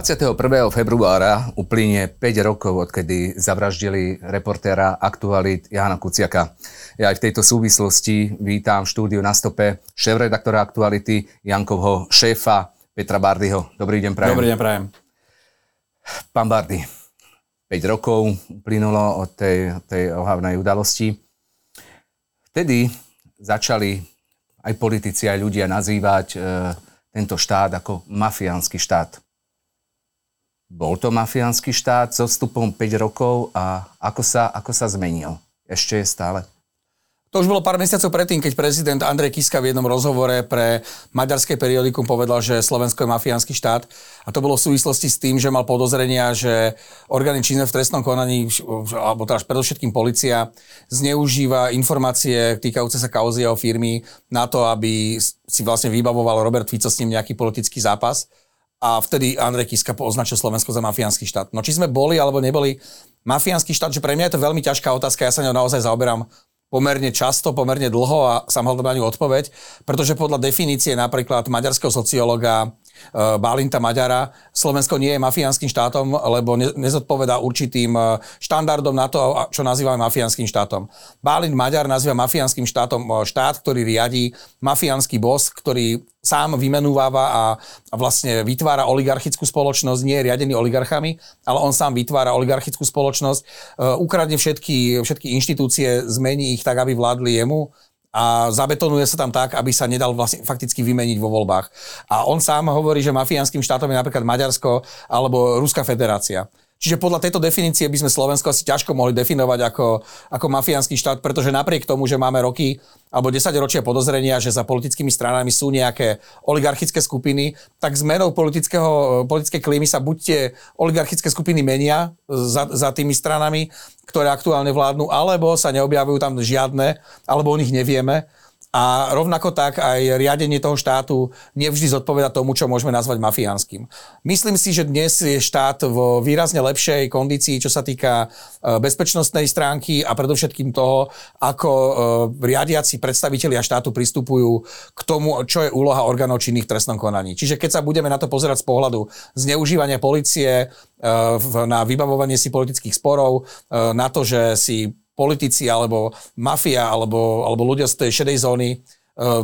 21. februára uplynie 5 rokov, odkedy zavraždili reportéra Aktualit Jana Kuciaka. Ja aj v tejto súvislosti vítam v štúdiu na stope šéf-redaktora Aktuality Jankovho šéfa Petra Bardyho. Dobrý deň, prajem. Dobrý deň, prajem. Pán Bardy, 5 rokov uplynulo od tej, tej ohavnej udalosti. Vtedy začali aj politici, aj ľudia nazývať e, tento štát ako mafiánsky štát bol to mafiánsky štát so vstupom 5 rokov a ako sa, ako sa zmenil? Ešte je stále? To už bolo pár mesiacov predtým, keď prezident Andrej Kiska v jednom rozhovore pre maďarské periodikum povedal, že Slovensko je mafiánsky štát. A to bolo v súvislosti s tým, že mal podozrenia, že orgány činné v trestnom konaní, alebo teda predovšetkým policia, zneužíva informácie týkajúce sa kauzy jeho firmy na to, aby si vlastne vybavoval Robert Fico s ním nejaký politický zápas a vtedy Andrej Kiska označil Slovensko za mafiánsky štát. No či sme boli alebo neboli mafiánsky štát, že pre mňa je to veľmi ťažká otázka, ja sa ňou naozaj zaoberám pomerne často, pomerne dlho a sam hľadám na ňu odpoveď, pretože podľa definície napríklad maďarského sociológa Eh, Bálinta Maďara. Slovensko nie je mafiánskym štátom, lebo nezodpovedá určitým eh, štandardom na to, čo nazývame mafiánskym štátom. Bálint Maďar nazýva mafiánskym štátom eh, štát, ktorý riadi mafiánsky bos, ktorý sám vymenúváva a, a vlastne vytvára oligarchickú spoločnosť, nie je riadený oligarchami, ale on sám vytvára oligarchickú spoločnosť, ukradne všetky, všetky inštitúcie, zmení ich tak, aby vládli jemu a zabetonuje sa tam tak, aby sa nedal vlastne fakticky vymeniť vo voľbách. A on sám hovorí, že mafiánskym štátom je napríklad Maďarsko alebo Ruská federácia. Čiže podľa tejto definície by sme Slovensko asi ťažko mohli definovať ako, ako mafiánsky štát, pretože napriek tomu, že máme roky alebo 10 ročia podozrenia, že za politickými stranami sú nejaké oligarchické skupiny, tak zmenou politického, politickej klímy sa buď tie oligarchické skupiny menia za, za tými stranami, ktoré aktuálne vládnu, alebo sa neobjavujú tam žiadne, alebo o nich nevieme. A rovnako tak aj riadenie toho štátu nevždy zodpoveda tomu, čo môžeme nazvať mafiánskym. Myslím si, že dnes je štát vo výrazne lepšej kondícii, čo sa týka e, bezpečnostnej stránky a predovšetkým toho, ako e, riadiaci predstavitelia štátu pristupujú k tomu, čo je úloha orgánov činných trestnom konaní. Čiže keď sa budeme na to pozerať z pohľadu zneužívania policie e, na vybavovanie si politických sporov, na to, že si politici alebo mafia alebo, alebo ľudia z tej šedej zóny e,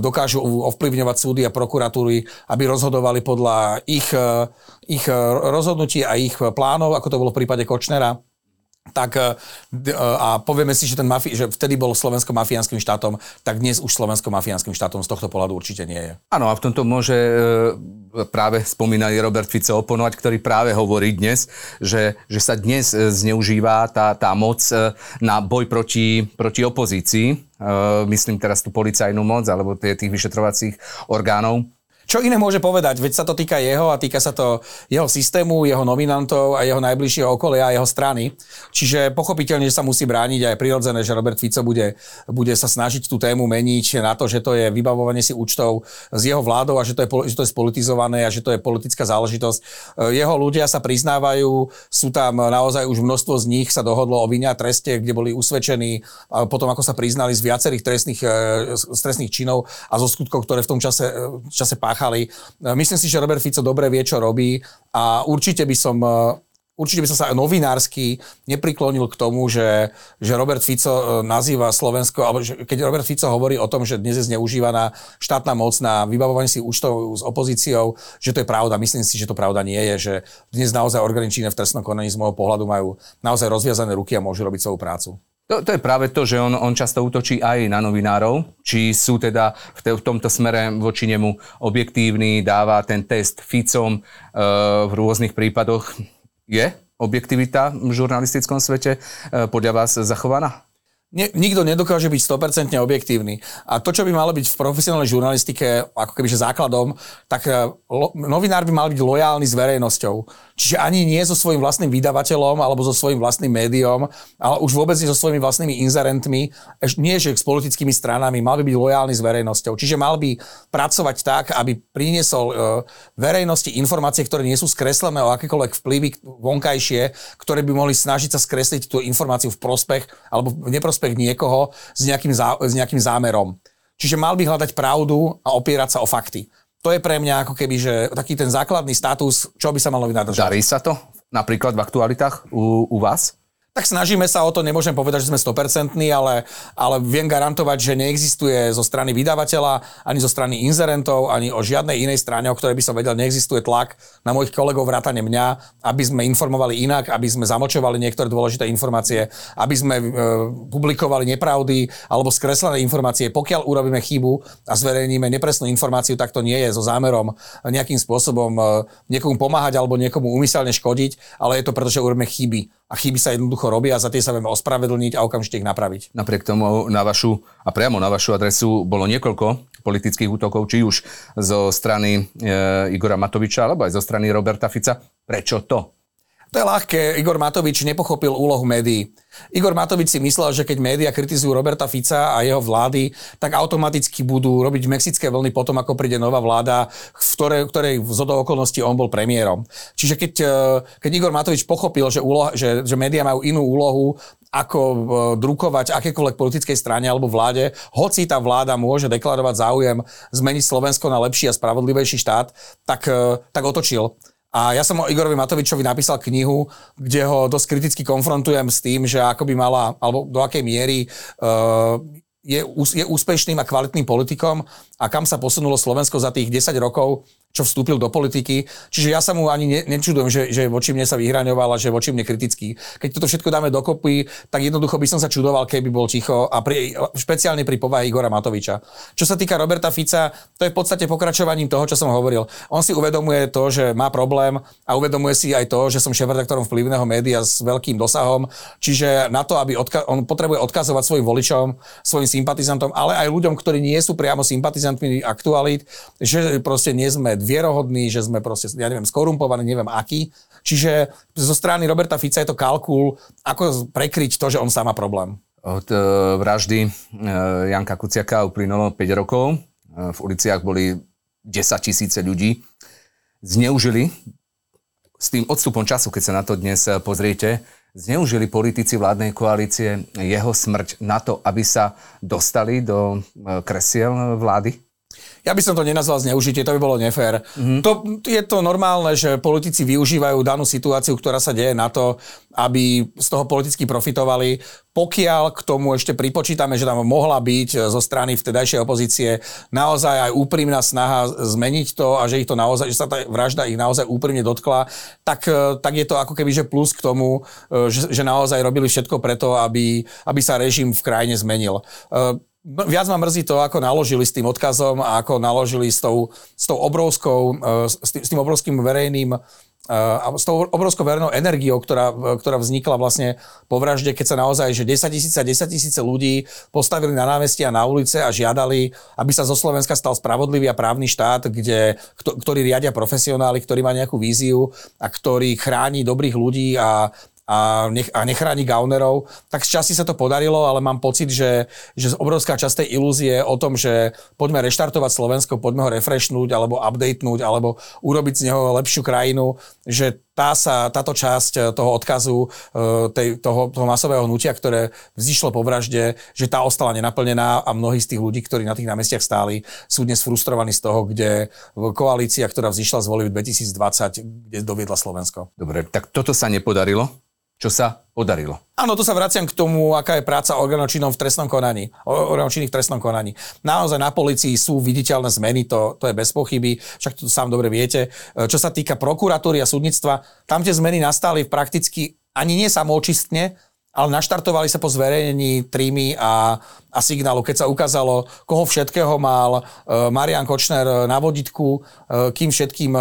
dokážu ovplyvňovať súdy a prokuratúry, aby rozhodovali podľa ich, e, ich rozhodnutí a ich plánov, ako to bolo v prípade Kočnera tak e, a povieme si, že, ten mafi- že vtedy bol Slovensko mafiánskym štátom, tak dnes už Slovensko mafiánskym štátom z tohto pohľadu určite nie je. Áno, a v tomto môže práve spomínaný Robert Fico oponovať, ktorý práve hovorí dnes, že, že sa dnes e, zneužíva tá, tá moc e, na boj proti, proti opozícii. E, myslím teraz tú policajnú moc alebo tých vyšetrovacích orgánov čo iné môže povedať? Veď sa to týka jeho a týka sa to jeho systému, jeho nominantov a jeho najbližšieho okolia a jeho strany. Čiže pochopiteľne, že sa musí brániť a je prirodzené, že Robert Fico bude, bude sa snažiť tú tému meniť na to, že to je vybavovanie si účtov s jeho vládou a že to je, že to je spolitizované a že to je politická záležitosť. Jeho ľudia sa priznávajú, sú tam naozaj už množstvo z nich sa dohodlo o vine treste, kde boli usvedčení potom, ako sa priznali z viacerých trestných, z trestných činov a zo skutkov, ktoré v tom čase, čase páchali páchali. Myslím si, že Robert Fico dobre vie, čo robí a určite by som určite by som sa novinársky nepriklonil k tomu, že, že Robert Fico e, nazýva Slovensko, alebo že keď Robert Fico hovorí o tom, že dnes je zneužívaná štátna moc na vybavovanie si účtov s opozíciou, že to je pravda. Myslím si, že to pravda nie je, že dnes naozaj orgány v trestnom konaní z môjho pohľadu majú naozaj rozviazané ruky a môžu robiť svoju prácu. To, to je práve to, že on, on často útočí aj na novinárov, či sú teda v, te, v tomto smere voči nemu objektívni, dáva ten test Ficom e, v rôznych prípadoch. Je objektivita v žurnalistickom svete e, podľa vás zachovaná? Ne, nikto nedokáže byť 100% objektívny. A to, čo by malo byť v profesionálnej žurnalistike ako kebyže základom, tak e, lo, novinár by mal byť lojálny s verejnosťou. Čiže ani nie so svojím vlastným vydavateľom alebo so svojím vlastným médiom, ale už vôbec nie so svojimi vlastnými inzerentmi, nie že s politickými stranami, mal by byť lojálny s verejnosťou. Čiže mal by pracovať tak, aby priniesol e, verejnosti informácie, ktoré nie sú skreslené o akékoľvek vplyvy vonkajšie, ktoré by mohli snažiť sa skresliť tú informáciu v prospech alebo v neprospech niekoho s nejakým, zá, s nejakým zámerom. Čiže mal by hľadať pravdu a opierať sa o fakty. To je pre mňa ako keby, že taký ten základný status, čo by sa malo vynadržať. Darí sa to napríklad v aktualitách u, u vás? Tak snažíme sa o to, nemôžem povedať, že sme 100%, ale, ale viem garantovať, že neexistuje zo strany vydavateľa, ani zo strany inzerentov, ani o žiadnej inej strane, o ktorej by som vedel, neexistuje tlak na mojich kolegov vrátane mňa, aby sme informovali inak, aby sme zamočovali niektoré dôležité informácie, aby sme e, publikovali nepravdy alebo skreslené informácie. Pokiaľ urobíme chybu a zverejníme nepresnú informáciu, tak to nie je so zámerom nejakým spôsobom e, niekomu pomáhať alebo niekomu úmyselne škodiť, ale je to preto, že urobíme chyby a chyby sa jednoducho robia a za tie sa vieme ospravedlniť a okamžite ich napraviť. Napriek tomu na vašu a priamo na vašu adresu bolo niekoľko politických útokov, či už zo strany e, Igora Matoviča, alebo aj zo strany Roberta Fica. Prečo to? To je ľahké. Igor Matovič nepochopil úlohu médií. Igor Matovič si myslel, že keď médiá kritizujú Roberta Fica a jeho vlády, tak automaticky budú robiť mexické vlny potom, ako príde nová vláda, v ktorej, ktorej zhodou okolností on bol premiérom. Čiže keď, e, keď Igor Matovič pochopil, že, úloha, že, že médiá majú inú úlohu, ako e, drukovať akékoľvek politickej strane alebo vláde, hoci tá vláda môže deklarovať záujem zmeniť Slovensko na lepší a spravodlivejší štát, tak, e, tak otočil. A ja som o Igorovi Matovičovi napísal knihu, kde ho dosť kriticky konfrontujem s tým, že ako by mala, alebo do akej miery uh, je, je úspešným a kvalitným politikom a kam sa posunulo Slovensko za tých 10 rokov, čo vstúpil do politiky. Čiže ja sa mu ani ne, nečudujem, že, že voči mne sa vyhraňoval a že voči mne kritický. Keď toto všetko dáme dokopy, tak jednoducho by som sa čudoval, keby bol ticho a pri, špeciálne pri povahe Igora Matoviča. Čo sa týka Roberta Fica, to je v podstate pokračovaním toho, čo som hovoril. On si uvedomuje to, že má problém a uvedomuje si aj to, že som šéf-redaktorom vplyvného média s veľkým dosahom. Čiže na to, aby odka- on potrebuje odkazovať svojim voličom, svojim sympatizantom, ale aj ľuďom, ktorí nie sú priamo sympatizantmi aktualít, že proste nie sme vierohodní, že sme proste, ja neviem, skorumpovaní, neviem aký. Čiže zo strany Roberta Fica je to kalkul, ako prekryť to, že on sám má problém. Od e, vraždy e, Janka Kuciaka uplynulo 5 rokov. E, v uliciach boli 10 tisíce ľudí. Zneužili s tým odstupom času, keď sa na to dnes pozriete, zneužili politici vládnej koalície jeho smrť na to, aby sa dostali do kresiel vlády? Ja by som to nenazval zneužitie, to by bolo nefér. Mm-hmm. To, je to normálne, že politici využívajú danú situáciu, ktorá sa deje na to, aby z toho politicky profitovali. Pokiaľ k tomu ešte pripočítame, že tam mohla byť zo strany vtedajšej opozície naozaj aj úprimná snaha zmeniť to a že ich to naozaj, že sa tá vražda ich naozaj úprimne dotkla, tak, tak je to ako keby že plus k tomu, že, že naozaj robili všetko preto, aby, aby sa režim v krajine zmenil viac ma mrzí to, ako naložili s tým odkazom a ako naložili s tou, s tou obrovskou, e, s tým, obrovským verejným e, a s tou obrovskou verejnou energiou, ktorá, ktorá vznikla vlastne po vražde, keď sa naozaj, že 10 tisíce a 10 tisíce ľudí postavili na námestie a na ulice a žiadali, aby sa zo Slovenska stal spravodlivý a právny štát, kde, ktorý riadia profesionáli, ktorý má nejakú víziu a ktorý chráni dobrých ľudí a, a, nech, a nechráni gaunerov, tak z časti sa to podarilo, ale mám pocit, že, že obrovská časť tej ilúzie o tom, že poďme reštartovať Slovensko, poďme ho refreshnúť alebo updatenúť alebo urobiť z neho lepšiu krajinu, že tá sa, táto časť toho odkazu e, tej, toho, toho masového hnutia, ktoré vzýšlo po vražde, že tá ostala nenaplnená a mnohí z tých ľudí, ktorí na tých námestiach stáli, sú dnes frustrovaní z toho, kde koalícia, ktorá vzýšla z volieb 2020, kde doviedla Slovensko. Dobre, tak toto sa nepodarilo? Čo sa podarilo. Áno, tu sa vraciam k tomu, aká je práca organočinov v trestnom konaní. Organočinných v trestnom konaní. Naozaj na policii sú viditeľné zmeny, to, to je bez pochyby, však to sám dobre viete. Čo sa týka prokuratúry a súdnictva, tam tie zmeny nastali prakticky ani nie samočistne, ale naštartovali sa po zverejnení trímy a, a signálu, keď sa ukázalo, koho všetkého mal uh, Marian Kočner na voditku, uh, kým všetkým,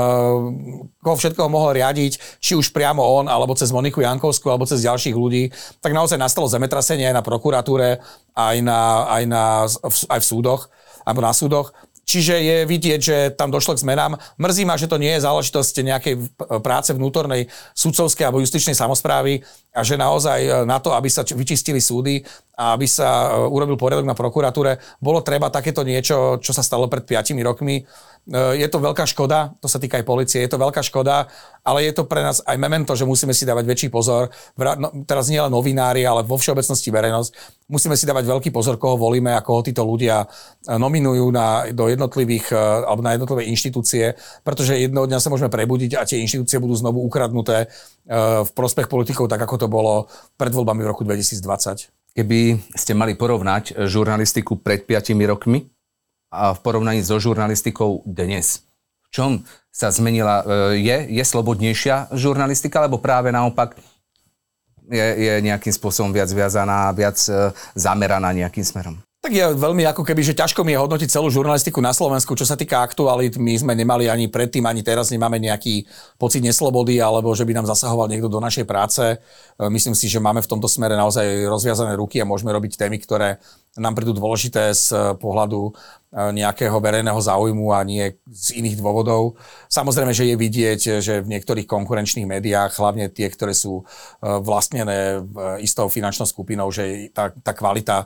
koho všetkého mohol riadiť, či už priamo on, alebo cez Moniku Jankovskú, alebo cez ďalších ľudí, tak naozaj nastalo zemetrasenie aj na prokuratúre, aj, na, aj, na, aj v súdoch, alebo na súdoch. Čiže je vidieť, že tam došlo k zmenám. Mrzí ma, že to nie je záležitosť nejakej práce vnútornej sudcovskej alebo justičnej samozprávy a že naozaj e, na to, aby sa vyčistili súdy a aby sa urobil poriadok na prokuratúre. Bolo treba takéto niečo, čo sa stalo pred 5 rokmi, E, je to veľká škoda, to sa týka aj policie, je to veľká škoda, ale je to pre nás aj memento, že musíme si dávať väčší pozor. No, teraz nie len novinári, ale vo všeobecnosti verejnosť. Musíme si dávať veľký pozor, koho volíme a koho títo ľudia e, nominujú na, do jednotlivých, e, alebo na jednotlivé inštitúcie, pretože jednoho dňa sa môžeme prebudiť a tie inštitúcie budú znovu ukradnuté v prospech politikov, tak ako to bolo pred voľbami v roku 2020. Keby ste mali porovnať žurnalistiku pred 5 rokmi v porovnaní so žurnalistikou dnes? V čom sa zmenila? E, je, je slobodnejšia žurnalistika, alebo práve naopak je, je nejakým spôsobom viac viazaná, viac e, zameraná nejakým smerom? Tak je veľmi ako keby, že ťažko mi je hodnotiť celú žurnalistiku na Slovensku. Čo sa týka aktualit, my sme nemali ani predtým, ani teraz nemáme nejaký pocit neslobody, alebo že by nám zasahoval niekto do našej práce. E, myslím si, že máme v tomto smere naozaj rozviazané ruky a môžeme robiť témy, ktoré nám prídu dôležité z pohľadu e, nejakého verejného záujmu a nie z iných dôvodov. Samozrejme, že je vidieť, že v niektorých konkurenčných médiách, hlavne tie, ktoré sú e, vlastnené istou finančnou skupinou, že tá, tá kvalita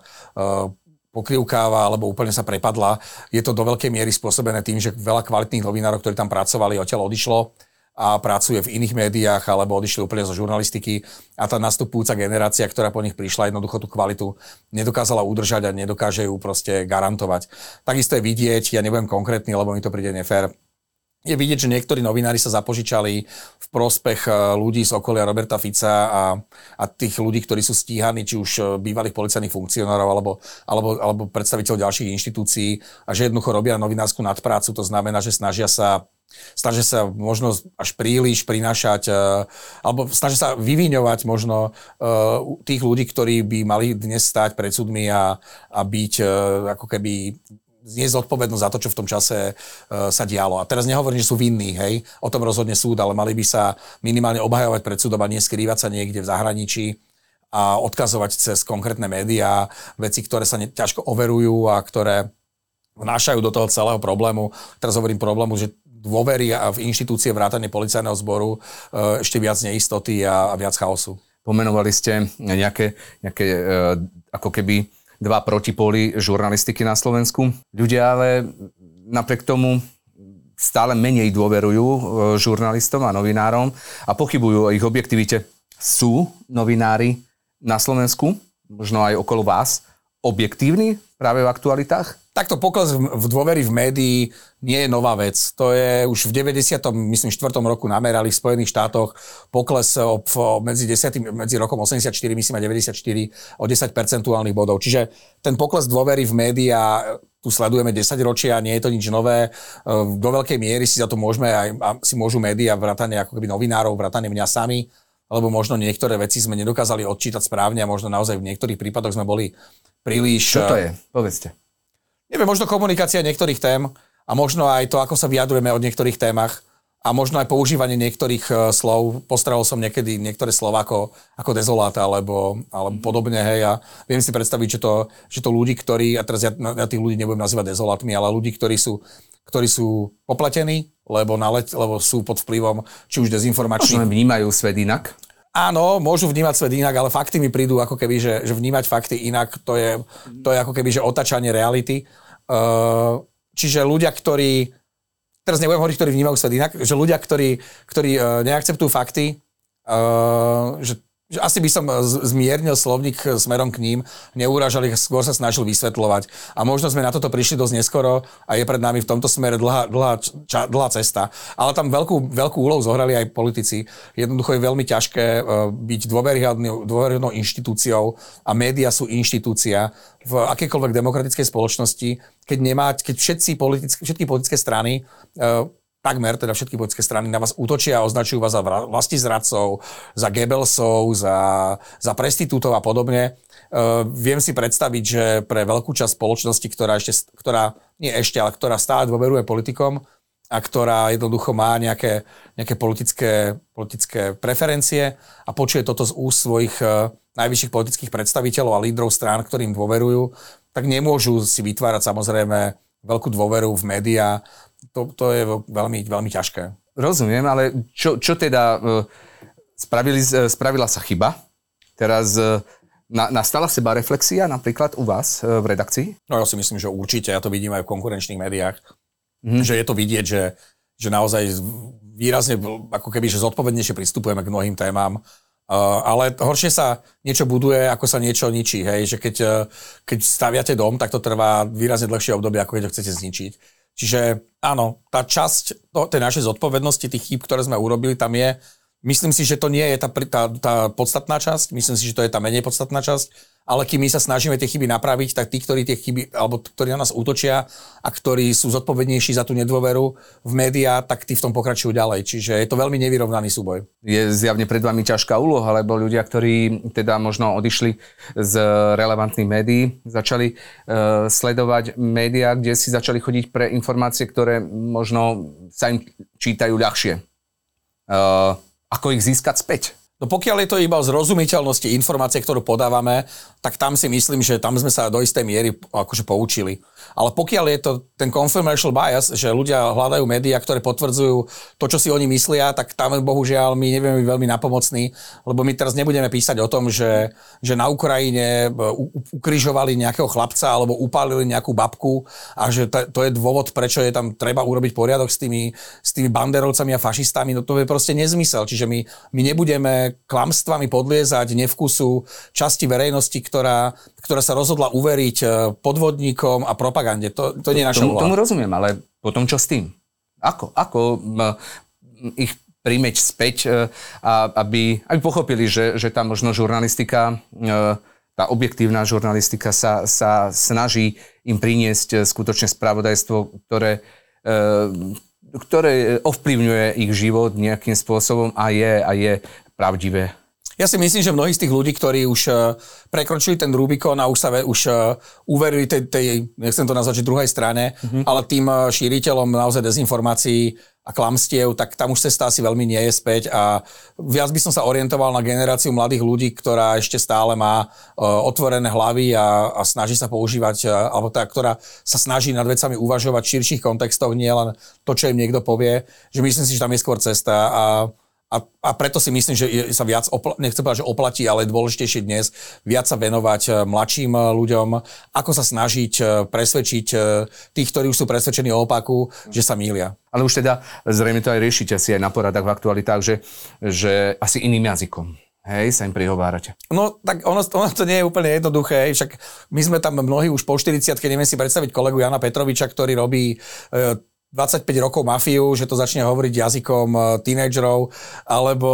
pokrivkáva alebo úplne sa prepadla. Je to do veľkej miery spôsobené tým, že veľa kvalitných novinárov, ktorí tam pracovali, odtiaľ odišlo a pracuje v iných médiách alebo odišli úplne zo žurnalistiky a tá nastupujúca generácia, ktorá po nich prišla, jednoducho tú kvalitu nedokázala udržať a nedokáže ju proste garantovať. Takisto je vidieť, ja nebudem konkrétny, lebo mi to príde nefér, je vidieť, že niektorí novinári sa zapožičali v prospech e, ľudí z okolia Roberta Fica a, a tých ľudí, ktorí sú stíhaní, či už e, bývalých policajných funkcionárov alebo, alebo, alebo predstaviteľov ďalších inštitúcií a že jednoducho robia novinárskú nadprácu. To znamená, že snažia sa snažia sa možno až príliš prinášať, e, alebo snažia sa vyvíňovať možno tých ľudí, ktorí by mali dnes stať pred súdmi a, a byť ako keby znieť zodpovednosť za to, čo v tom čase uh, sa dialo. A teraz nehovorím, že sú vinní, hej, o tom rozhodne súd, ale mali by sa minimálne obhajovať pred súdom a nie skrývať sa niekde v zahraničí a odkazovať cez konkrétne médiá veci, ktoré sa ne, ťažko overujú a ktoré vnášajú do toho celého problému. Teraz hovorím problému, že dôvery a v inštitúcie vrátane policajného zboru uh, ešte viac neistoty a, a viac chaosu. Pomenovali ste nejaké, nejaké uh, ako keby dva protipóly žurnalistiky na Slovensku. Ľudia ale napriek tomu stále menej dôverujú e, žurnalistom a novinárom a pochybujú o ich objektivite. Sú novinári na Slovensku, možno aj okolo vás, objektívni práve v aktualitách? Takto pokles v dôvery v médii nie je nová vec. To je už v 90. myslím 4. roku namerali v Spojených štátoch pokles medzi, 10, medzi rokom 84 myslím a 94 o 10 percentuálnych bodov. Čiže ten pokles dôvery v médiá tu sledujeme 10 ročia, nie je to nič nové. Do veľkej miery si za to môžeme aj, si môžu médiá, vrátane ako keby novinárov, vrátane mňa sami, lebo možno niektoré veci sme nedokázali odčítať správne a možno naozaj v niektorých prípadoch sme boli príliš... Čo to je? Povedzte neviem, možno komunikácia niektorých tém a možno aj to, ako sa vyjadrujeme o niektorých témach a možno aj používanie niektorých uh, slov. Postrehol som niekedy niektoré slova ako, ako dezolát alebo, alebo podobne, hej, a viem si predstaviť, že to, že to ľudí, ktorí, a teraz ja, ja tých ľudí nebudem nazývať dezolátmi, ale ľudí, ktorí sú, ktorí sú popletení, lebo, nalet, lebo sú pod vplyvom či už dezinformačných... Možno vnímajú svet inak? Áno, môžu vnímať svet inak, ale fakty mi prídu ako keby, že, že vnímať fakty inak, to je, to je ako keby, že otačanie reality. Uh, čiže ľudia, ktorí, teraz nebudem hovoriť, ktorí vnímajú svet inak, že ľudia, ktorí, ktorí uh, neakceptujú fakty, uh, že že asi by som zmiernil slovník smerom k ním, neuražali, skôr sa snažil vysvetľovať. A možno sme na toto prišli dosť neskoro a je pred nami v tomto smere dlhá, dlhá, ča, dlhá cesta. Ale tam veľkú, veľkú úlohu zohrali aj politici. Jednoducho je veľmi ťažké e, byť dôveryhodnou inštitúciou a média sú inštitúcia v akékoľvek demokratickej spoločnosti, keď, nemá, keď všetci politické, všetky politické strany takmer teda všetky politické strany na vás útočia a označujú vás za vlasti zradcov, za Gebelsov, za, za prestitútov a podobne. Uh, viem si predstaviť, že pre veľkú časť spoločnosti, ktorá ešte, ktorá, nie ešte, ale ktorá stále dôveruje politikom a ktorá jednoducho má nejaké, nejaké politické, politické preferencie a počuje toto z úst svojich uh, najvyšších politických predstaviteľov a lídrov strán, ktorým dôverujú, tak nemôžu si vytvárať samozrejme veľkú dôveru v médiá, to, to je veľmi, veľmi ťažké. Rozumiem, ale čo, čo teda e, spravili, e, spravila sa chyba? Teraz e, Na, nastala seba reflexia napríklad u vás v redakcii? No ja si myslím, že určite. Ja to vidím aj v konkurenčných médiách. Mm. Že je to vidieť, že, že naozaj výrazne ako keby, že zodpovednejšie pristupujeme k mnohým témam. Uh, ale horšie sa niečo buduje, ako sa niečo ničí. Hej? Že keď, keď staviate dom, tak to trvá výrazne dlhšie obdobie, ako keď ho chcete zničiť. Čiže áno, tá časť to, tej našej zodpovednosti, tých chýb, ktoré sme urobili, tam je. Myslím si, že to nie je tá, tá, tá podstatná časť, myslím si, že to je tá menej podstatná časť, ale kým my sa snažíme tie chyby napraviť, tak tí, ktorí tie chyby, alebo ktorí na nás útočia a ktorí sú zodpovednejší za tú nedôveru v médiá, tak tí v tom pokračujú ďalej. Čiže je to veľmi nevyrovnaný súboj. Je zjavne pred vami ťažká úloha, lebo ľudia, ktorí teda možno odišli z relevantných médií, začali uh, sledovať médiá, kde si začali chodiť pre informácie, ktoré možno sa im čítajú ľahšie. Uh, ako ich získať späť. No pokiaľ je to iba o zrozumiteľnosti informácie, ktorú podávame, tak tam si myslím, že tam sme sa do istej miery akože poučili. Ale pokiaľ je to ten confirmation bias, že ľudia hľadajú médiá, ktoré potvrdzujú to, čo si oni myslia, tak tam bohužiaľ my nevieme byť veľmi napomocní, lebo my teraz nebudeme písať o tom, že, že na Ukrajine ukrižovali nejakého chlapca alebo upálili nejakú babku a že to, to je dôvod, prečo je tam treba urobiť poriadok s tými, s tými banderovcami a fašistami. No to je proste nezmysel. Čiže my, my nebudeme klamstvami podliezať nevkusu časti verejnosti, ktorá, ktorá sa rozhodla uveriť e, podvodníkom a propagande. To, to nie je naša tomu, Tomu rozumiem, ale potom čo s tým? Ako? Ako ich prímeť späť, e, aby, aby pochopili, že, že tá možno žurnalistika, e, tá objektívna žurnalistika sa, sa snaží im priniesť skutočne spravodajstvo, ktoré, ktoré ovplyvňuje ich život nejakým spôsobom a je, a je pravdivé. Ja si myslím, že mnohí z tých ľudí, ktorí už uh, prekročili ten Rubikon a už sa už uh, uverili tej, tej, nechcem to nazvať, že druhej strane, mm-hmm. ale tým uh, šíriteľom naozaj dezinformácií a klamstiev, tak tam už cesta asi veľmi nie je späť a viac by som sa orientoval na generáciu mladých ľudí, ktorá ešte stále má otvorené hlavy a, a snaží sa používať, alebo tá, ktorá sa snaží nad vecami uvažovať v širších kontextoch, nie len to, čo im niekto povie, že myslím si, že tam je skôr cesta a a, a preto si myslím, že sa viac, opla- nechcem povedať, že oplatí, ale dôležitejšie dnes viac sa venovať eh, mladším eh, ľuďom, ako sa snažiť eh, presvedčiť tých, ktorí už sú presvedčení o opaku, že sa mília. Ale už teda zrejme to aj riešite si aj na poradách v aktualitách, že, že asi iným jazykom. Hej, sa im prihovárate. No, tak ono, ono to nie je úplne jednoduché, však my sme tam mnohí už po 40 neviem si predstaviť kolegu Jana Petroviča, ktorý robí e, 25 rokov mafiu, že to začne hovoriť jazykom e, tínedžerov, alebo...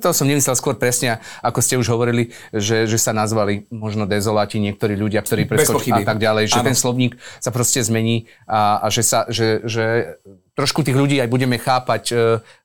To, som nemyslel skôr presne, ako ste už hovorili, že, že sa nazvali možno dezoláti niektorí ľudia, ktorí preskočili a tak ďalej, že ano. ten slovník sa proste zmení a, a že, sa, že, že trošku tých ľudí aj budeme chápať, e,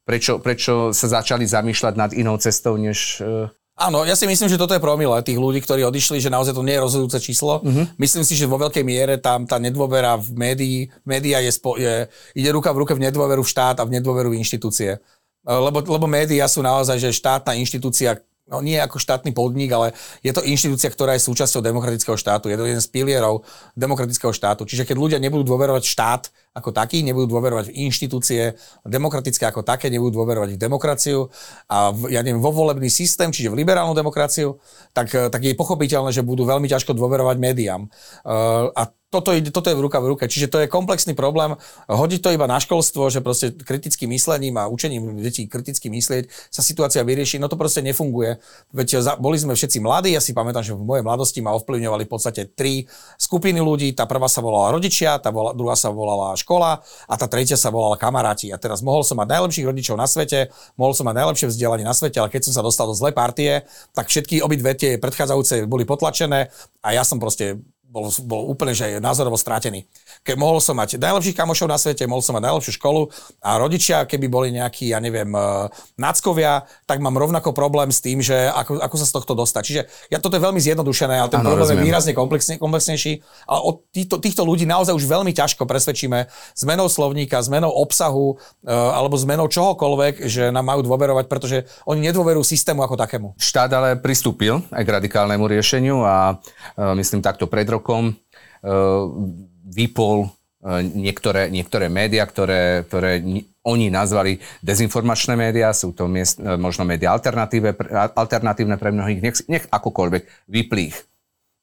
prečo, prečo sa začali zamýšľať nad inou cestou, než e, Áno, ja si myslím, že toto je promile tých ľudí, ktorí odišli, že naozaj to nie je rozhodujúce číslo. Uh-huh. Myslím si, že vo veľkej miere tam tá nedôvera v médii, média je, spo, je, ide ruka v ruke v nedôveru v štát a v nedôveru v inštitúcie. Lebo, lebo médiá sú naozaj, že štátna inštitúcia, no nie ako štátny podnik, ale je to inštitúcia, ktorá je súčasťou demokratického štátu. Je to jeden z pilierov demokratického štátu. Čiže keď ľudia nebudú dôverovať štát ako taký, nebudú dôverovať v inštitúcie demokratické ako také, nebudú dôverovať v demokraciu a v, ja neviem, vo volebný systém, čiže v liberálnu demokraciu, tak, tak je pochopiteľné, že budú veľmi ťažko dôverovať médiám. Uh, a toto, ide, toto je v ruka v ruke. Čiže to je komplexný problém. Hodiť to iba na školstvo, že proste kritickým myslením a učením detí kriticky myslieť sa situácia vyrieši, no to proste nefunguje. Veď boli sme všetci mladí, ja si pamätám, že v mojej mladosti ma ovplyvňovali v podstate tri skupiny ľudí. Tá prvá sa volala rodičia, tá druhá sa volala škola a tá tretia sa volala kamaráti. A teraz mohol som mať najlepších rodičov na svete, mohol som mať najlepšie vzdelanie na svete, ale keď som sa dostal do zlej partie, tak všetky obidve tie predchádzajúce boli potlačené a ja som proste bol, bol úplne že názorovo strátený. Keď mohol som mať najlepších kamošov na svete, mohol som mať najlepšiu školu a rodičia, keby boli nejakí, ja neviem, uh, náckovia, tak mám rovnako problém s tým, že ako, ako sa z tohto dostať. Čiže ja toto je veľmi zjednodušené, ale ten ano, problém rozumiem. je výrazne komplexne, komplexnejší. A od týchto, týchto ľudí naozaj už veľmi ťažko presvedčíme zmenou slovníka, zmenou obsahu uh, alebo zmenou čohokoľvek, že nám majú dôverovať, pretože oni nedôverujú systému ako takému. Štát ale pristúpil aj k radikálnemu riešeniu a uh, myslím takto pred rokom e, vypol e, niektoré, niektoré médiá, ktoré, ktoré oni nazvali dezinformačné médiá, sú to miest, možno médiá alternatívne pre mnohých, nech, nech akokoľvek vyplých.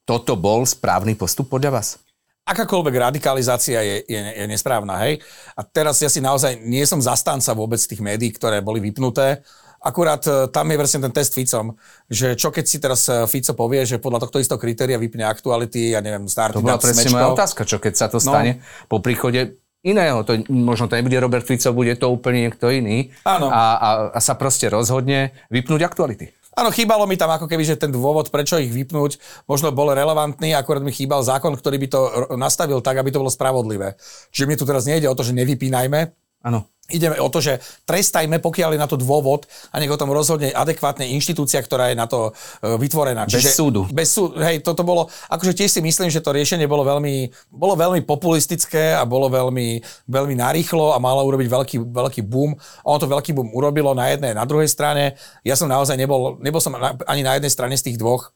Toto bol správny postup podľa vás? akákoľvek radikalizácia je, je, je nesprávna, hej. A teraz ja si naozaj nie som zastanca vôbec tých médií, ktoré boli vypnuté. Akurát e, tam je vlastne ten test Ficom, že čo keď si teraz e, Fico povie, že podľa tohto istého kritéria vypne aktuality, ja neviem, starty To bola presne moja otázka, čo keď sa to no. stane no. po príchode iného. To, možno to nebude Robert Fico, bude to úplne niekto iný. Áno. A, a, a sa proste rozhodne vypnúť aktuality. Áno, chýbalo mi tam ako keby, že ten dôvod, prečo ich vypnúť, možno bol relevantný, akorát mi chýbal zákon, ktorý by to nastavil tak, aby to bolo spravodlivé. Čiže mi tu teraz nejde o to, že nevypínajme, Áno. Ideme o to, že trestajme, pokiaľ je na to dôvod a nech o tom rozhodne adekvátna inštitúcia, ktorá je na to e, vytvorená. Čiže, bez súdu. Bez súdu. Hej, toto bolo, akože tiež si myslím, že to riešenie bolo veľmi, bolo veľmi populistické a bolo veľmi, veľmi narýchlo a malo urobiť veľký, veľký boom. Ono to veľký boom urobilo na jednej, na druhej strane. Ja som naozaj nebol, nebol som ani na jednej strane z tých dvoch.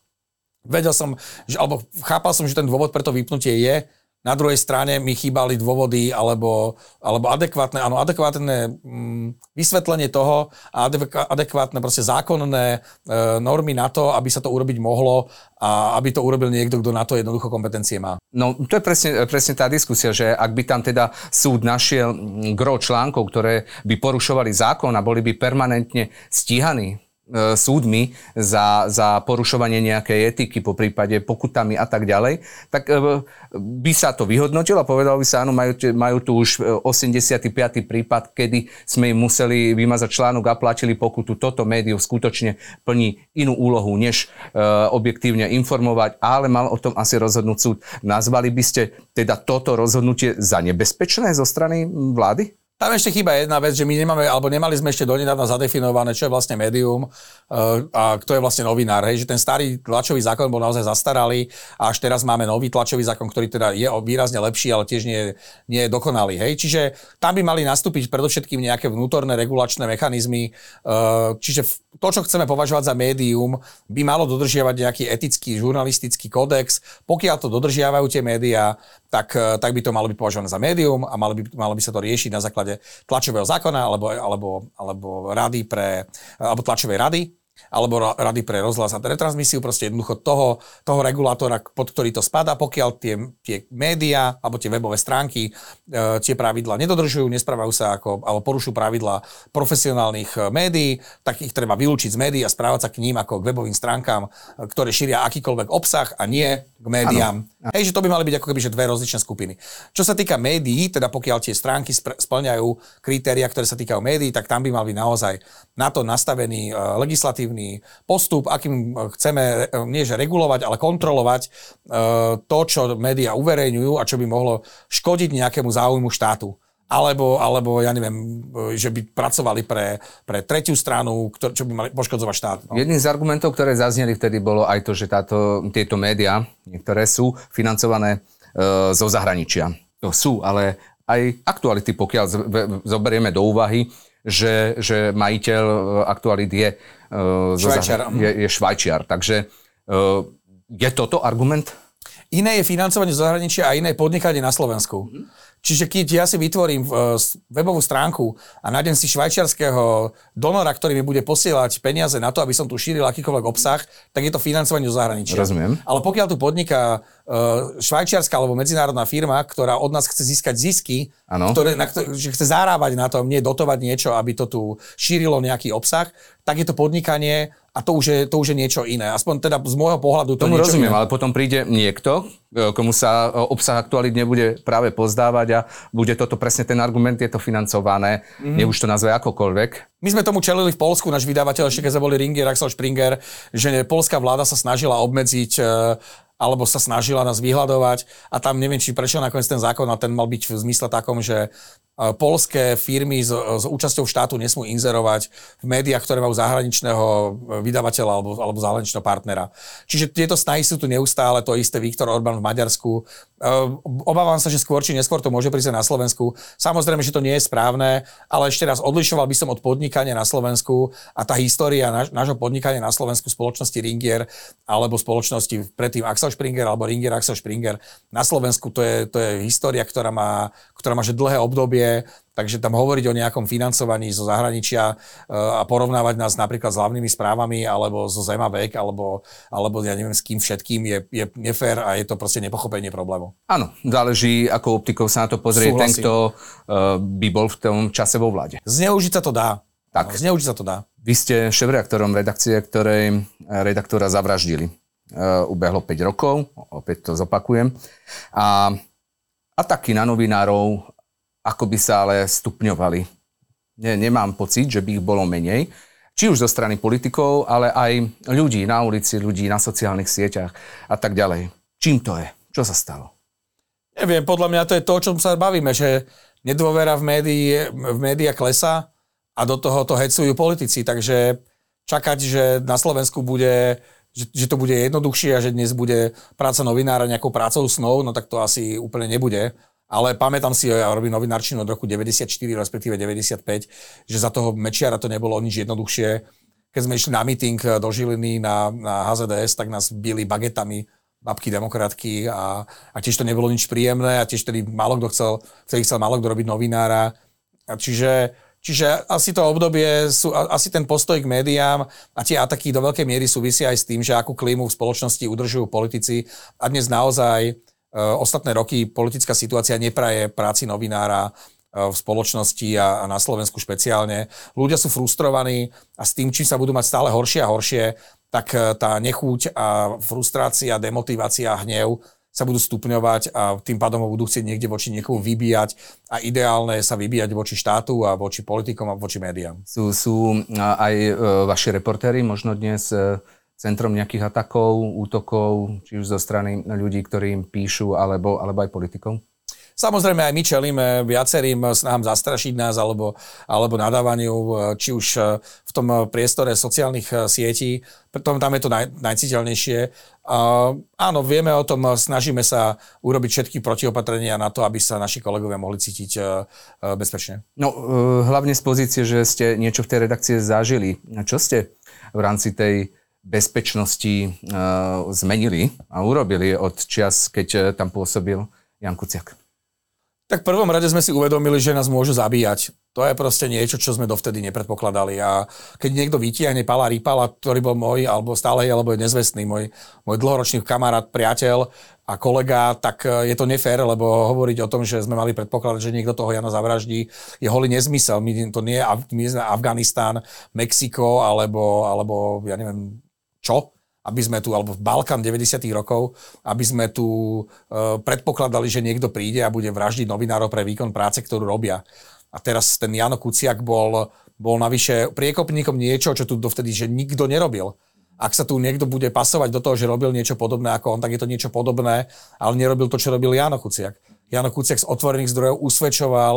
Vedel som, že, alebo chápal som, že ten dôvod pre to vypnutie je, na druhej strane mi chýbali dôvody alebo, alebo adekvátne, áno, adekvátne mm, vysvetlenie toho a adekvátne proste zákonné e, normy na to, aby sa to urobiť mohlo a aby to urobil niekto, kto na to jednoducho kompetencie má. No to je presne, presne tá diskusia, že ak by tam teda súd našiel gro článkov, ktoré by porušovali zákon a boli by permanentne stíhaní súdmi za, za porušovanie nejakej etiky, po prípade pokutami a tak ďalej, tak e, by sa to vyhodnotilo a povedalo by sa, áno, majú, majú tu už 85. E, prípad, kedy sme im museli vymazať článok a platili pokutu. Toto médium skutočne plní inú úlohu, než objektívne informovať, ale mal o tom asi rozhodnúť súd. Nazvali by ste teda toto rozhodnutie za nebezpečné zo strany vlády? Tam ešte chýba jedna vec, že my nemáme, alebo nemali sme ešte donedávna zadefinované, čo je vlastne médium uh, a kto je vlastne novinár. Hej, že ten starý tlačový zákon bol naozaj zastaralý a až teraz máme nový tlačový zákon, ktorý teda je výrazne lepší, ale tiež nie, nie je dokonalý. Hej. Čiže tam by mali nastúpiť predovšetkým nejaké vnútorné regulačné mechanizmy. Uh, čiže to, čo chceme považovať za médium, by malo dodržiavať nejaký etický žurnalistický kódex. Pokiaľ to dodržiavajú tie médiá, tak, uh, tak by to malo byť považované za médium a malo by, malo by sa to riešiť na základe základe tlačového zákona alebo, alebo, alebo, rady pre, alebo tlačovej rady alebo rady pre rozhlas a retransmisiu, proste jednoducho toho, toho regulátora, pod ktorý to spada, pokiaľ tie, tie médiá alebo tie webové stránky e, tie pravidla nedodržujú, nesprávajú sa ako, alebo porušujú pravidla profesionálnych e, médií, tak ich treba vylúčiť z médií a správať sa k ním ako k webovým stránkam, e, ktoré šíria akýkoľvek obsah a nie k médiám. Ano. Hej, že to by mali byť ako keby že dve rozličné skupiny. Čo sa týka médií, teda pokiaľ tie stránky splňajú kritéria, ktoré sa týkajú médií, tak tam by mal byť naozaj na to nastavený uh, legislatívny postup, akým chceme uh, nie že regulovať, ale kontrolovať uh, to, čo médiá uverejňujú a čo by mohlo škodiť nejakému záujmu štátu alebo, alebo ja neviem, že by pracovali pre, pre tretiu stranu, ktor, čo by mali poškodzovať štát. No. Jedným z argumentov, ktoré zazneli vtedy, bolo aj to, že táto, tieto médiá, niektoré sú financované e, zo zahraničia. To sú, ale aj aktuality, pokiaľ z, zoberieme do úvahy, že, že majiteľ e, aktualit je, e, švajčiar. je, je švajčiar. Takže e, je toto argument? Iné je financovanie zo zahraničia a iné je podnikanie na Slovensku. Mm-hmm. Čiže keď ja si vytvorím webovú stránku a nájdem si švajčiarského donora, ktorý mi bude posielať peniaze na to, aby som tu šíril akýkoľvek obsah, tak je to financovanie zo zahraničia. Rozumiem. Ale pokiaľ tu podniká švajčiarska alebo medzinárodná firma, ktorá od nás chce získať zisky, ktoré, na, že chce zarábať na tom, nie dotovať niečo, aby to tu šírilo nejaký obsah, tak je to podnikanie a to už je, to už je niečo iné. Aspoň teda z môjho pohľadu to Tomu rozumiem, iné. ale potom príde niekto, e, komu sa obsah aktuálit nebude práve pozdávať a bude toto presne ten argument, je to financované, mm-hmm. nech už to nazve akokoľvek. My sme tomu čelili v Polsku, náš vydavateľ, ešte keď sme boli Ringer, Axel Springer, že polská vláda sa snažila obmedziť alebo sa snažila nás vyhľadovať. A tam neviem, či prečo nakoniec ten zákon a ten mal byť v zmysle takom, že polské firmy s, s účasťou štátu nesmú inzerovať v médiách, ktoré majú zahraničného vydavateľa alebo, alebo zahraničného partnera. Čiže tieto snahy sú tu neustále, to isté Viktor Orbán v Maďarsku. Obávam sa, že skôr či neskôr to môže prísť na Slovensku. Samozrejme, že to nie je správne, ale ešte raz odlišoval by som od podnikania na Slovensku a tá história náš, nášho podnikania na Slovensku spoločnosti Ringier alebo spoločnosti predtým Axel Springer alebo Ringier Axel Springer na Slovensku to je, to je história, ktorá má, ktorá má že dlhé obdobie takže tam hovoriť o nejakom financovaní zo zahraničia eh, a porovnávať nás napríklad s hlavnými správami alebo zo Zemavek alebo, alebo ja neviem s kým všetkým je, je nefér a je to proste nepochopenie problému. Áno, záleží, ako optikou sa na to pozrie Súhlasím. ten, kto uh, by bol v tom čase vo vláde. Zneužiť sa to dá. Tak. No, zneužiť sa to dá. Vy ste šéf-reaktorom redakcie, ktorej redaktora zavraždili. Uh, ubehlo 5 rokov, opäť to zopakujem. A ataky na novinárov ako by sa ale stupňovali. Nie, nemám pocit, že by ich bolo menej. Či už zo strany politikov, ale aj ľudí na ulici, ľudí na sociálnych sieťach a tak ďalej. Čím to je? Čo sa stalo? Neviem, podľa mňa to je to, o čom sa bavíme, že nedôvera v médii, v médiá klesa a do toho to hecujú politici. Takže čakať, že na Slovensku bude že, že to bude jednoduchšie a že dnes bude práca novinára nejakou prácou snov, no tak to asi úplne nebude ale pamätám si, ja robím novinárčinu od roku 94, respektíve 95, že za toho Mečiara to nebolo nič jednoduchšie. Keď sme išli na meeting eh, do Žiliny na, na HZDS, tak nás bili bagetami babky demokratky a, a tiež to nebolo nič príjemné a tiež tedy málo kto chcel, vtedy chcel málo kto robiť novinára. A čiže, čiže asi to obdobie, sú, asi ten postoj k médiám a tie ataky do veľkej miery súvisia aj s tým, že akú klímu v spoločnosti udržujú politici a dnes naozaj ostatné roky politická situácia nepraje práci novinára eh, v spoločnosti a, na Slovensku špeciálne. Ľudia sú frustrovaní a s tým, čím sa budú mať stále horšie a horšie, tak eh, tá nechuť a frustrácia, demotivácia a hnev sa budú stupňovať a tým pádom budú chcieť niekde voči niekomu vybíjať a ideálne sa vybíjať voči štátu a voči politikom a voči médiám. Sú, sú aj vaši reportéri možno dnes centrom nejakých atakov, útokov, či už zo strany ľudí, ktorí im píšu, alebo, alebo aj politikov? Samozrejme aj my čelíme viacerým snahám zastrašiť nás alebo, alebo nadávaniu, či už v tom priestore sociálnych sietí. Preto tam je to naj, najciteľnejšie. Uh, áno, vieme o tom, snažíme sa urobiť všetky protiopatrenia na to, aby sa naši kolegovia mohli cítiť uh, bezpečne. No, uh, hlavne z pozície, že ste niečo v tej redakcie zažili. Čo ste v rámci tej bezpečnosti uh, zmenili a urobili od čias, keď uh, tam pôsobil Jan Kuciak? Tak v prvom rade sme si uvedomili, že nás môžu zabíjať. To je proste niečo, čo sme dovtedy nepredpokladali. A keď niekto vytiahne Pala Ripala, ktorý bol môj, alebo stále je, alebo je nezvestný, môj, môj dlhoročný kamarát, priateľ a kolega, tak e, je to nefér, lebo hovoriť o tom, že sme mali predpokladať, že niekto toho Jana zavraždí, je holý nezmysel. My, to nie je Afganistán, Mexiko, alebo, alebo ja neviem, čo? Aby sme tu, alebo v Balkán 90. rokov, aby sme tu e, predpokladali, že niekto príde a bude vraždiť novinárov pre výkon práce, ktorú robia. A teraz ten Jano Kuciak bol, bol navyše priekopníkom niečo, čo tu dovtedy, že nikto nerobil ak sa tu niekto bude pasovať do toho, že robil niečo podobné ako on, tak je to niečo podobné, ale nerobil to, čo robil Jano Kuciak. Jano Kuciak z otvorených zdrojov usvedčoval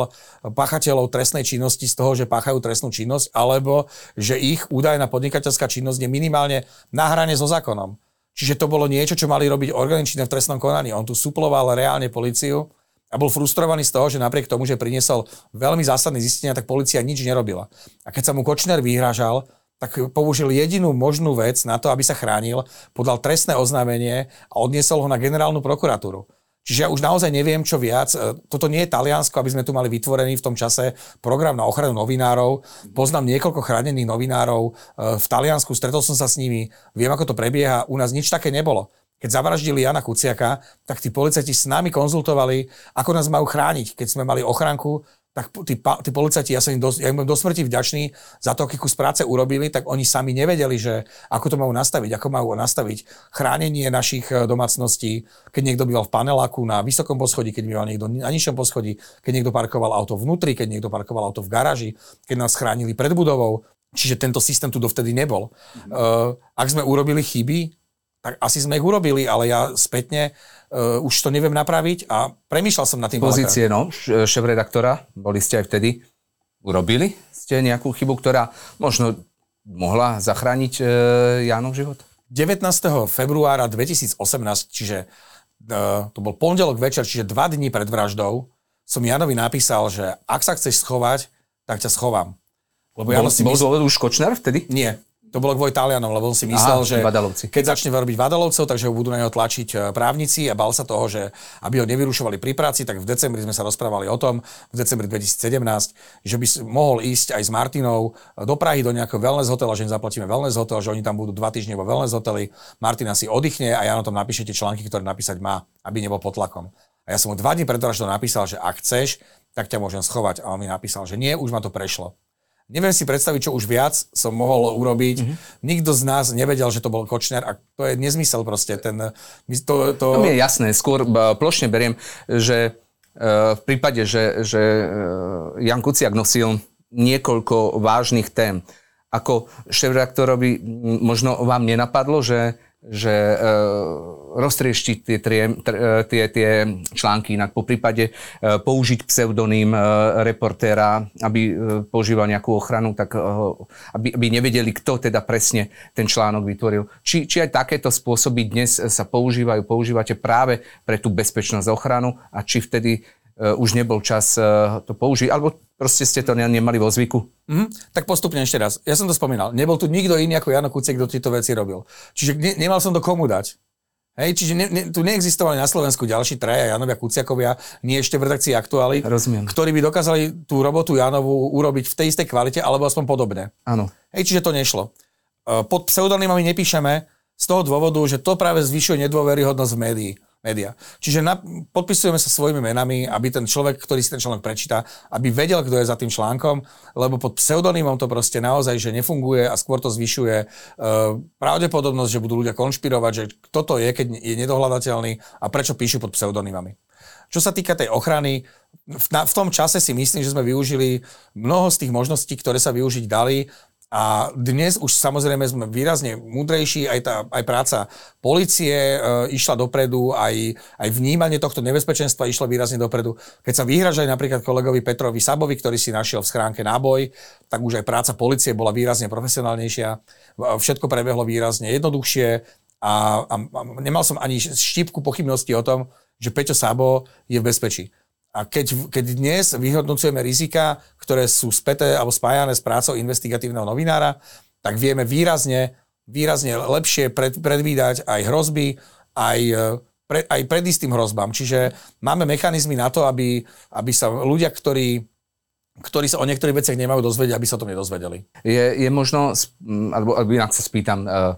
páchateľov trestnej činnosti z toho, že páchajú trestnú činnosť, alebo že ich údajná podnikateľská činnosť je minimálne na hrane so zákonom. Čiže to bolo niečo, čo mali robiť orgány v trestnom konaní. On tu suploval reálne policiu a bol frustrovaný z toho, že napriek tomu, že priniesol veľmi zásadné zistenia, tak policia nič nerobila. A keď sa mu Kočner vyhrážal, tak použil jedinú možnú vec na to, aby sa chránil, podal trestné oznámenie a odniesol ho na generálnu prokuratúru. Čiže ja už naozaj neviem, čo viac. E, toto nie je Taliansko, aby sme tu mali vytvorený v tom čase program na ochranu novinárov. Poznám niekoľko chránených novinárov e, v Taliansku, stretol som sa s nimi, viem, ako to prebieha. U nás nič také nebolo. Keď zavraždili Jana Kuciaka, tak tí policajti s nami konzultovali, ako nás majú chrániť. Keď sme mali ochranku, tak tí, tí policajti, ja som im do, ja im do smrti vďačný za to, aký kus práce urobili, tak oni sami nevedeli, že ako to majú nastaviť, ako majú nastaviť chránenie našich e, domácností, keď niekto býval v paneláku na vysokom poschodí, keď býval niekto na nižšom poschodí, keď niekto parkoval auto vnútri, keď niekto parkoval auto v garáži, keď nás chránili pred budovou. Čiže tento systém tu dovtedy nebol. Uh, ak sme urobili chyby, tak asi sme ich urobili, ale ja spätne uh, už to neviem napraviť a premýšľal som na tým. Pozície, no, šéf-redaktora, boli ste aj vtedy, urobili ste nejakú chybu, ktorá možno mohla zachrániť uh, Jánov život? 19. februára 2018, čiže uh, to bol pondelok večer, čiže dva dní pred vraždou, som Janovi napísal, že ak sa chceš schovať, tak ťa schovám. Lebo bol, si bol mysl... už Kočner vtedy? Nie. To bolo kvôli Talianom, lebo on si myslel, Aha, že Vadalovci. keď začne robiť Vadalovcov, takže ho budú na neho tlačiť e, právnici a bal sa toho, že aby ho nevyrušovali pri práci, tak v decembri sme sa rozprávali o tom, v decembri 2017, že by mohol ísť aj s Martinou do Prahy do nejakého wellness hotela, že im zaplatíme wellness hotel, že oni tam budú dva týždne vo wellness hoteli, Martina si oddychne a ja na tom napíše tie články, ktoré napísať má, aby nebol pod tlakom. A ja som mu dva dní pred to napísal, že ak chceš, tak ťa môžem schovať. A on mi napísal, že nie, už ma to prešlo. Neviem si predstaviť, čo už viac som mohol urobiť. Mm-hmm. Nikto z nás nevedel, že to bol Kočner a to je nezmysel proste. Ten, to, to... to mi je jasné. Skôr plošne beriem, že e, v prípade, že, že e, Jan Kuciak nosil niekoľko vážnych tém, ako šéf-reaktorovi možno vám nenapadlo, že že e, roztrieštiť tie, tie, tie, tie články inak, po prípade e, použiť pseudonym e, reportéra, aby e, používal nejakú ochranu, tak e, aby, aby nevedeli, kto teda presne ten článok vytvoril. Či, či aj takéto spôsoby dnes sa používajú, používate práve pre tú bezpečnosť ochranu a či vtedy e, už nebol čas e, to použiť, alebo Proste ste to nemali vo zvyku? Mm-hmm. Tak postupne ešte raz. Ja som to spomínal. Nebol tu nikto iný ako Jano Kuciek, kto tieto veci robil. Čiže ne, nemal som to komu dať. Hej, čiže ne, ne, tu neexistovali na Slovensku ďalší traja Janovia Kuciakovia, nie ešte v redakcii aktuály, Rozumiem. ktorí by dokázali tú robotu Janovu urobiť v tej istej kvalite, alebo aspoň podobne. Áno. Hej, čiže to nešlo. E, pod pseudonymami nepíšeme z toho dôvodu, že to práve zvyšuje nedôveryhodnosť v médií média. Čiže na, podpisujeme sa svojimi menami, aby ten človek, ktorý si ten článok prečíta, aby vedel, kto je za tým článkom, lebo pod pseudonymom to proste naozaj, že nefunguje a skôr to zvyšuje uh, pravdepodobnosť, že budú ľudia konšpirovať, že kto to je, keď je nedohľadateľný a prečo píšu pod pseudonymami. Čo sa týka tej ochrany, v, na, v tom čase si myslím, že sme využili mnoho z tých možností, ktoré sa využiť dali a dnes už samozrejme sme výrazne múdrejší, aj, tá, aj práca policie e, išla dopredu, aj, aj vnímanie tohto nebezpečenstva išlo výrazne dopredu. Keď sa vyhražali napríklad kolegovi Petrovi Sabovi, ktorý si našiel v schránke náboj, tak už aj práca policie bola výrazne profesionálnejšia, všetko prebehlo výrazne jednoduchšie a, a, a nemal som ani štipku pochybnosti o tom, že Peťo Sabo je v bezpečí. A keď, keď dnes vyhodnocujeme rizika, ktoré sú späté alebo spájané s prácou investigatívneho novinára, tak vieme výrazne, výrazne lepšie pred, predvídať aj hrozby, aj, e, pre, aj pred istým hrozbám. Čiže máme mechanizmy na to, aby, aby sa ľudia, ktorí ktorí sa o niektorých veciach nemajú dozvedieť, aby sa to nedozvedeli. Je, je možno, alebo, alebo sa spýtam, uh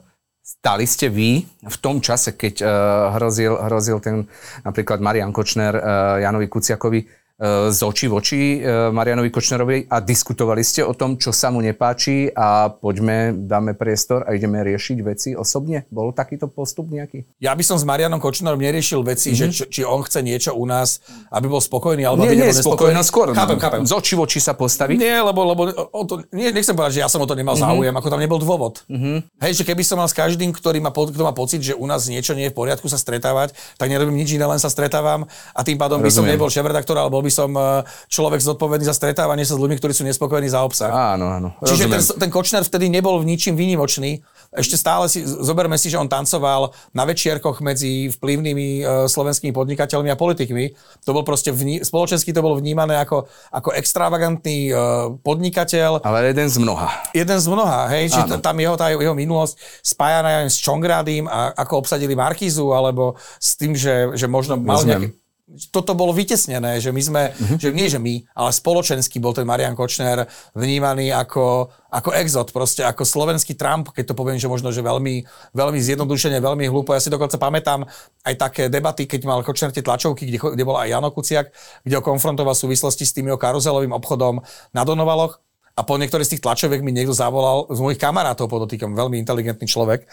Stali ste vy v tom čase, keď uh, hrozil, hrozil ten napríklad Marian Kočner uh, Janovi Kuciakovi, z očí v oči e, Marianovi Kočnerovi a diskutovali ste o tom, čo sa mu nepáči a poďme, dáme priestor a ideme riešiť veci osobne? Bol takýto postup nejaký? Ja by som s Marianom Kočnerom neriešil veci, mm-hmm. že či, či on chce niečo u nás, aby bol spokojný, alebo nie, aby nebol spokojný. skôr. Chápem, chápem. Z očí v oči sa postaviť? Nie, lebo, lebo o to, nie, nechcem povedať, že ja som o to nemal mm-hmm. záujem, ako tam nebol dôvod. Mm-hmm. Hej, že keby som mal s každým, ktorý má, kto má pocit, že u nás niečo nie je v poriadku sa stretávať, tak nerobím nič iné, len sa stretávam a tým pádom Rozumiem. by som nebol šéf-redaktor, alebo by som e, človek zodpovedný za stretávanie sa s ľuďmi, ktorí sú nespokojní za obsah. Áno, áno. Čiže ten, ten Kočner vtedy nebol v ničím výnimočný. Ešte stále si, zoberme si, že on tancoval na večierkoch medzi vplyvnými uh, slovenskými podnikateľmi a politikmi. To bol proste, vní, spoločensky to bolo vnímané ako, ako extravagantný uh, podnikateľ. Ale jeden z mnoha. Jeden z mnoha, hej. Čiže tam jeho, tá jeho minulosť spájana s Čongradím a ako obsadili Markízu, alebo s tým, že, že možno mal nejaký toto bolo vytesnené, že my sme, uh-huh. že nie že my, ale spoločensky bol ten Marian Kočner vnímaný ako, ako exot, proste ako slovenský Trump, keď to poviem, že možno, že veľmi, veľmi zjednodušene, veľmi hlúpo. Ja si dokonca pamätám aj také debaty, keď mal Kočner tie tlačovky, kde, kde bol aj Jano Kuciak, kde ho konfrontoval v súvislosti s tým jeho karuzelovým obchodom na Donovaloch. A po niektorých z tých tlačoviek mi niekto zavolal z mojich kamarátov, podotýkam, veľmi inteligentný človek.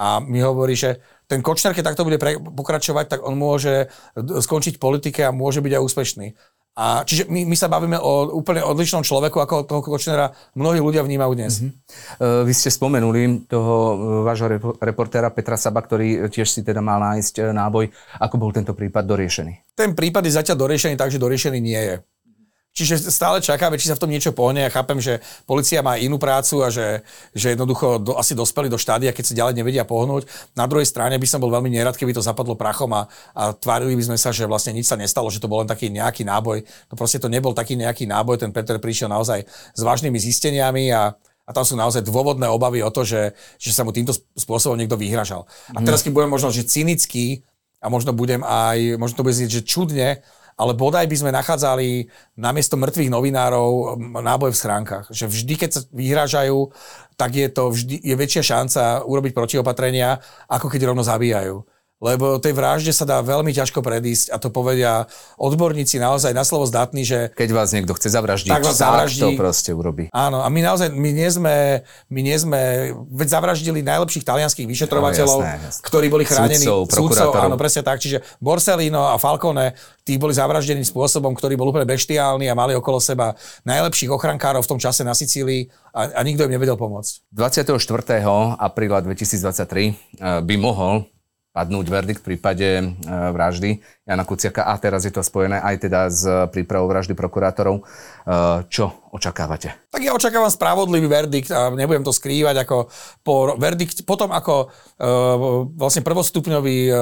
A mi hovorí, že ten Kočner, keď takto bude pre, pokračovať, tak on môže skončiť politike a môže byť aj úspešný. A čiže my, my sa bavíme o úplne odlišnom človeku, ako toho Kočnera mnohí ľudia vnímajú dnes. Mm-hmm. Vy ste spomenuli toho e, vášho reportéra Petra Saba, ktorý tiež si teda mal nájsť e, náboj. Ako bol tento prípad doriešený? Ten prípad je zatiaľ doriešený tak, že doriešený nie je. Čiže stále čakáme, či sa v tom niečo pohne. Ja chápem, že policia má inú prácu a že, že jednoducho do, asi dospeli do štádia, keď sa ďalej nevedia pohnúť. Na druhej strane by som bol veľmi nerad, keby to zapadlo prachom a, a tvárili by sme sa, že vlastne nič sa nestalo, že to bol len taký nejaký náboj. To proste to nebol taký nejaký náboj. Ten Peter prišiel naozaj s vážnymi zisteniami a, a tam sú naozaj dôvodné obavy o to, že, že sa mu týmto spôsobom niekto vyhražal. A teraz, keď budem možno že cynický a možno budem aj, možno to bude znieť, že čudne, ale bodaj by sme nachádzali namiesto mŕtvych novinárov náboj v schránkach. Že vždy, keď sa vyhrážajú, tak je to vždy, je väčšia šanca urobiť protiopatrenia, ako keď rovno zabíjajú lebo tej vražde sa dá veľmi ťažko predísť a to povedia odborníci naozaj na slovo zdatní, že... Keď vás niekto chce zavraždiť, tak, vás zavraždí, to proste urobí. Áno, a my naozaj, my nie sme, my nie sme, veď zavraždili najlepších talianských vyšetrovateľov, no, jasné, jasné. ktorí boli chránení súdcov, áno, presne tak, čiže Borsellino a Falcone, tí boli zavraždení spôsobom, ktorý bol úplne beštiálny a mali okolo seba najlepších ochrankárov v tom čase na Sicílii a, a nikto im nevedel pomôcť. 24. apríla 2023 eh, by mohol padnúť verdikt v prípade e, vraždy Jana Kuciaka a teraz je to spojené aj teda s prípravou vraždy prokurátorov. E, čo očakávate? Tak ja očakávam spravodlivý verdikt a nebudem to skrývať ako po verdikt, potom ako uh, vlastne prvostupňový uh,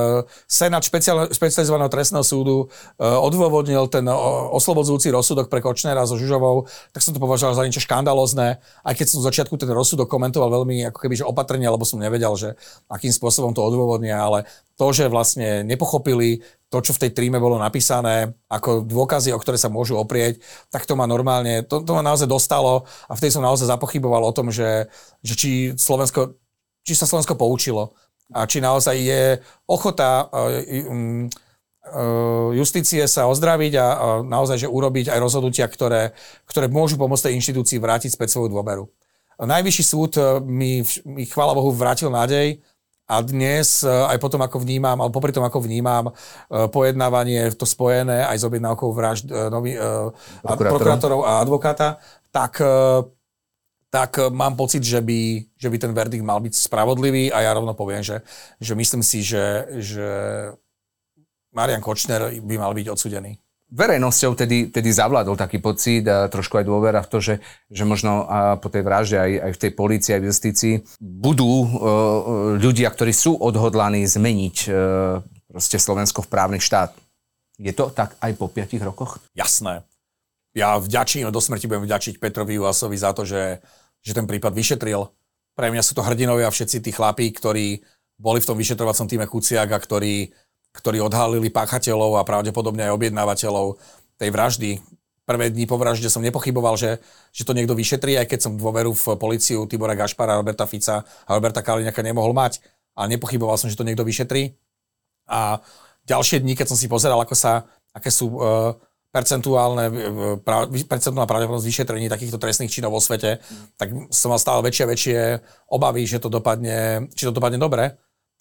senát špeciál, špecializovaného trestného súdu uh, odôvodnil ten uh, oslobodzujúci rozsudok pre Kočnera so Žužovou, tak som to považoval za niečo škandalozné, aj keď som z začiatku ten rozsudok komentoval veľmi ako keby, že opatrne, lebo som nevedel, že akým spôsobom to odôvodnia, ale to, že vlastne nepochopili to, čo v tej tríme bolo napísané, ako dôkazy, o ktoré sa môžu oprieť, tak to ma normálne, to, to ma naozaj dostalo a vtedy som naozaj zapochyboval o tom, že, že či, Slovensko, či sa Slovensko poučilo a či naozaj je ochota uh, justície sa ozdraviť a naozaj, že urobiť aj rozhodnutia, ktoré, ktoré môžu pomôcť tej inštitúcii vrátiť späť svoju dôveru. Najvyšší súd mi, mi chvála Bohu, vrátil nádej, a dnes, e, aj potom, ako vnímam, alebo popri tom, ako vnímam e, pojednávanie to spojené aj s objednávkou vražd e, nový, prokurátorov a advokáta, tak, tak mám pocit, že by, že by ten verdikt mal byť spravodlivý. A ja rovno poviem, že, že myslím si, že, že Marian Kočner by mal byť odsudený verejnosťou tedy, tedy zavládol taký pocit a trošku aj dôvera v to, že, že možno po tej vražde aj, aj v tej polícii, aj v justícii budú uh, ľudia, ktorí sú odhodlaní zmeniť uh, proste Slovensko v právny štát. Je to tak aj po piatich rokoch? Jasné. Ja vďačím, do smrti budem vďačiť Petrovi Uasovi za to, že, že ten prípad vyšetril. Pre mňa sú to hrdinovia všetci tí chlapí, ktorí boli v tom vyšetrovacom týme Kuciaka, ktorí ktorí odhalili páchateľov a pravdepodobne aj objednávateľov tej vraždy. Prvé dní po vražde som nepochyboval, že, že to niekto vyšetrí, aj keď som dôveru v policiu Tibora Gašpara, Roberta Fica a Roberta Kaliňaka nemohol mať. Ale nepochyboval som, že to niekto vyšetrí. A ďalšie dni, keď som si pozeral, ako sa, aké sú uh, percentuálne, pra, percentuálna pravdepodobnosť vyšetrení takýchto trestných činov vo svete, tak som mal stále väčšie a väčšie obavy, že to dopadne, či to dopadne dobre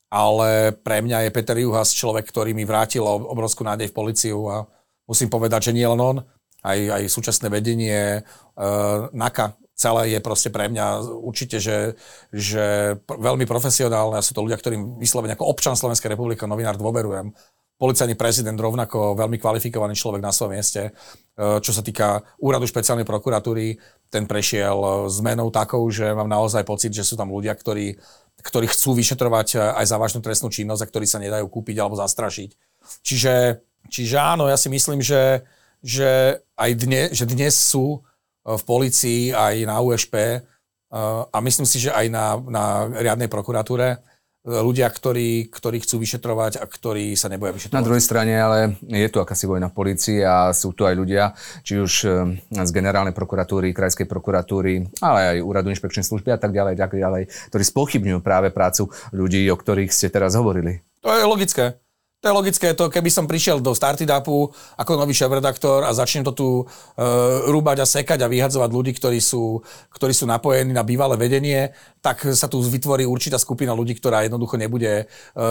ale pre mňa je Peter Juhas človek, ktorý mi vrátil obrovskú nádej v policiu a musím povedať, že nie len on, aj, aj súčasné vedenie uh, NAKA celé je proste pre mňa určite, že, že veľmi profesionálne a sú to ľudia, ktorým vyslovene ako občan Slovenskej republiky, novinár dôverujem. Policajný prezident rovnako veľmi kvalifikovaný človek na svojom mieste. Uh, čo sa týka úradu špeciálnej prokuratúry, ten prešiel zmenou takou, že mám naozaj pocit, že sú tam ľudia, ktorí ktorí chcú vyšetrovať eh, aj závažnú trestnú činnosť a ktorí sa nedajú kúpiť alebo zastrašiť. Čiže, čiže áno, ja si myslím, že, že aj dnes, že dnes sú eh, v policii aj na USP eh, a myslím si, že aj na, na riadnej prokuratúre ľudia, ktorí, ktorí chcú vyšetrovať a ktorí sa neboja vyšetrovať. Na druhej strane ale je tu akási vojna v policii a sú tu aj ľudia, či už eh, z generálnej prokuratúry, krajskej prokuratúry, ale aj úradu inšpekčnej služby a tak ďalej, tak ďalej, ktorí spochybňujú práve prácu ľudí, o ktorých ste teraz hovorili. To je logické. To je logické, to keby som prišiel do Startidapu ako nový šéf-redaktor a začnem to tu e, rúbať a sekať a vyhadzovať ľudí, ktorí sú, ktorí sú napojení na bývalé vedenie, tak sa tu vytvorí určitá skupina ľudí, ktorá jednoducho nebude e,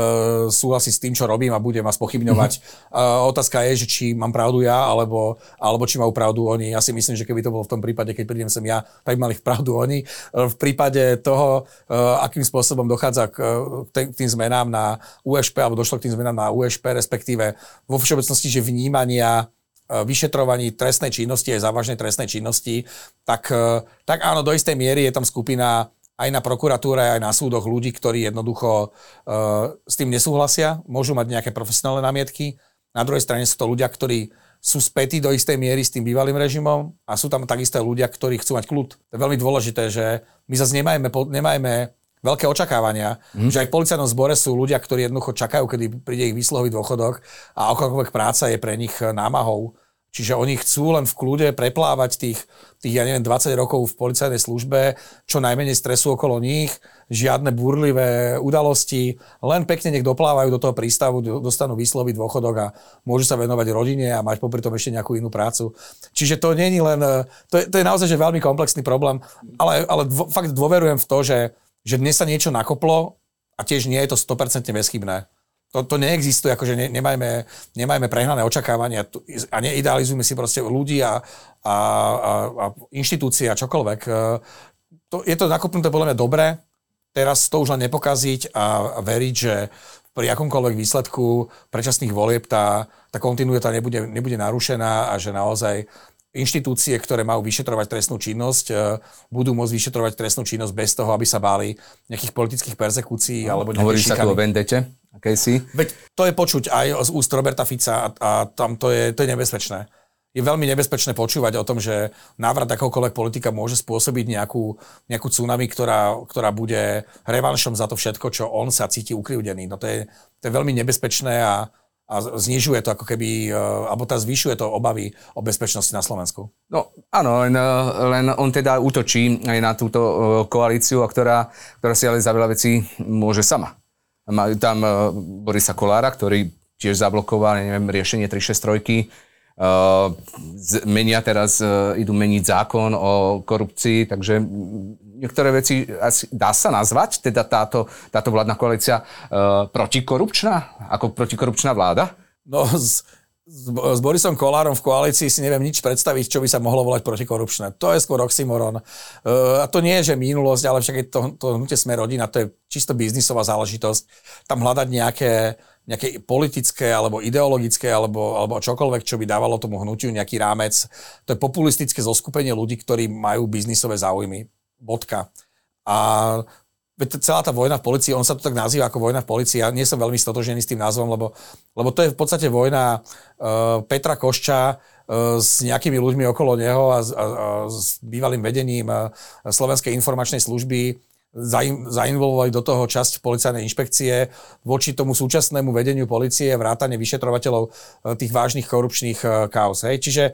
súhlasiť s tým, čo robím a bude ma spochybňovať. Mm-hmm. E, otázka je, že či mám pravdu ja, alebo, alebo či majú pravdu oni. Ja si myslím, že keby to bolo v tom prípade, keď prídem sem ja, tak mali pravdu oni. E, v prípade toho, e, akým spôsobom dochádza k, k tým zmenám na USP, alebo došlo k tým zmenám na USP, respektíve vo všeobecnosti, že vnímania e, vyšetrovaní trestnej činnosti aj závažnej trestnej činnosti, tak, e, tak áno, do istej miery je tam skupina aj na prokuratúre, aj na súdoch ľudí, ktorí jednoducho uh, s tým nesúhlasia, môžu mať nejaké profesionálne námietky. Na druhej strane sú to ľudia, ktorí sú spätí do istej miery s tým bývalým režimom a sú tam takisto ľudia, ktorí chcú mať kľud. To je veľmi dôležité, že my zase nemajme, nemajme veľké očakávania, mm. že aj v policajnom zbore sú ľudia, ktorí jednoducho čakajú, kedy príde ich výsluhový dôchodok a akákoľvek práca je pre nich námahou. Čiže oni chcú len v kľude preplávať tých, tých, ja neviem, 20 rokov v policajnej službe, čo najmenej stresu okolo nich, žiadne burlivé udalosti, len pekne nech doplávajú do toho prístavu, dostanú výslový dôchodok a môžu sa venovať rodine a mať popri tom ešte nejakú inú prácu. Čiže to nie je len, to je, to je naozaj že veľmi komplexný problém, ale, ale dvo, fakt dôverujem v to, že že dnes sa niečo nakoplo a tiež nie je to 100% bezchybné. To, to neexistuje, akože ne, nemajme, nemajme prehnané očakávania a neidealizujme si proste ľudí a, a, a, a inštitúcie a čokoľvek. E, to, je to nakopnuté podľa mňa dobre, teraz to už len nepokaziť a, veriť, že pri akomkoľvek výsledku predčasných volieb tá, tá kontinuita nebude, nebude narušená a že naozaj inštitúcie, ktoré majú vyšetrovať trestnú činnosť, e, budú môcť vyšetrovať trestnú činnosť bez toho, aby sa báli nejakých politických persekúcií no, alebo nejakých Hovorí sa tu o vendete? si? Veď to je počuť aj z úst Roberta Fica a, a tam to je, to je nebezpečné. Je veľmi nebezpečné počúvať o tom, že návrat akokoľvek politika môže spôsobiť nejakú, nejakú tsunami, ktorá, ktorá bude revanšom za to všetko, čo on sa cíti ukrivdený. No to je, to je veľmi nebezpečné a, a znižuje to ako keby, e, alebo tá zvyšuje to obavy o bezpečnosti na Slovensku. No áno, len, len on teda útočí aj na túto e, koalíciu, ktorá, ktorá si ale za veľa vecí môže sama. Má tam Borisa Kolára, ktorý tiež zablokoval, neviem, riešenie 363 Uh, menia teraz, idú meniť zákon o korupcii, takže niektoré veci asi dá sa nazvať, teda táto, táto vládna koalícia uh, protikorupčná, ako protikorupčná vláda? No, s, s, s Borisom Kolárom v koalícii si neviem nič predstaviť, čo by sa mohlo volať protikorupčné. To je skôr oxymoron. Uh, a to nie je, že minulosť, ale však je to, to hnutie sme rodina, to je čisto biznisová záležitosť. Tam hľadať nejaké nejaké politické alebo ideologické alebo, alebo čokoľvek, čo by dávalo tomu hnutiu nejaký rámec. To je populistické zoskupenie ľudí, ktorí majú biznisové záujmy. Bodka. A celá tá vojna v policii, on sa to tak nazýva ako vojna v policii, ja nie som veľmi stotožený s tým názvom, lebo, lebo to je v podstate vojna uh, Petra Košča uh, s nejakými ľuďmi okolo neho a, a, a s bývalým vedením uh, Slovenskej informačnej služby zainvolovali do toho časť policajnej inšpekcie voči tomu súčasnému vedeniu policie, vrátane vyšetrovateľov tých vážnych korupčných kaos. Hej. Čiže,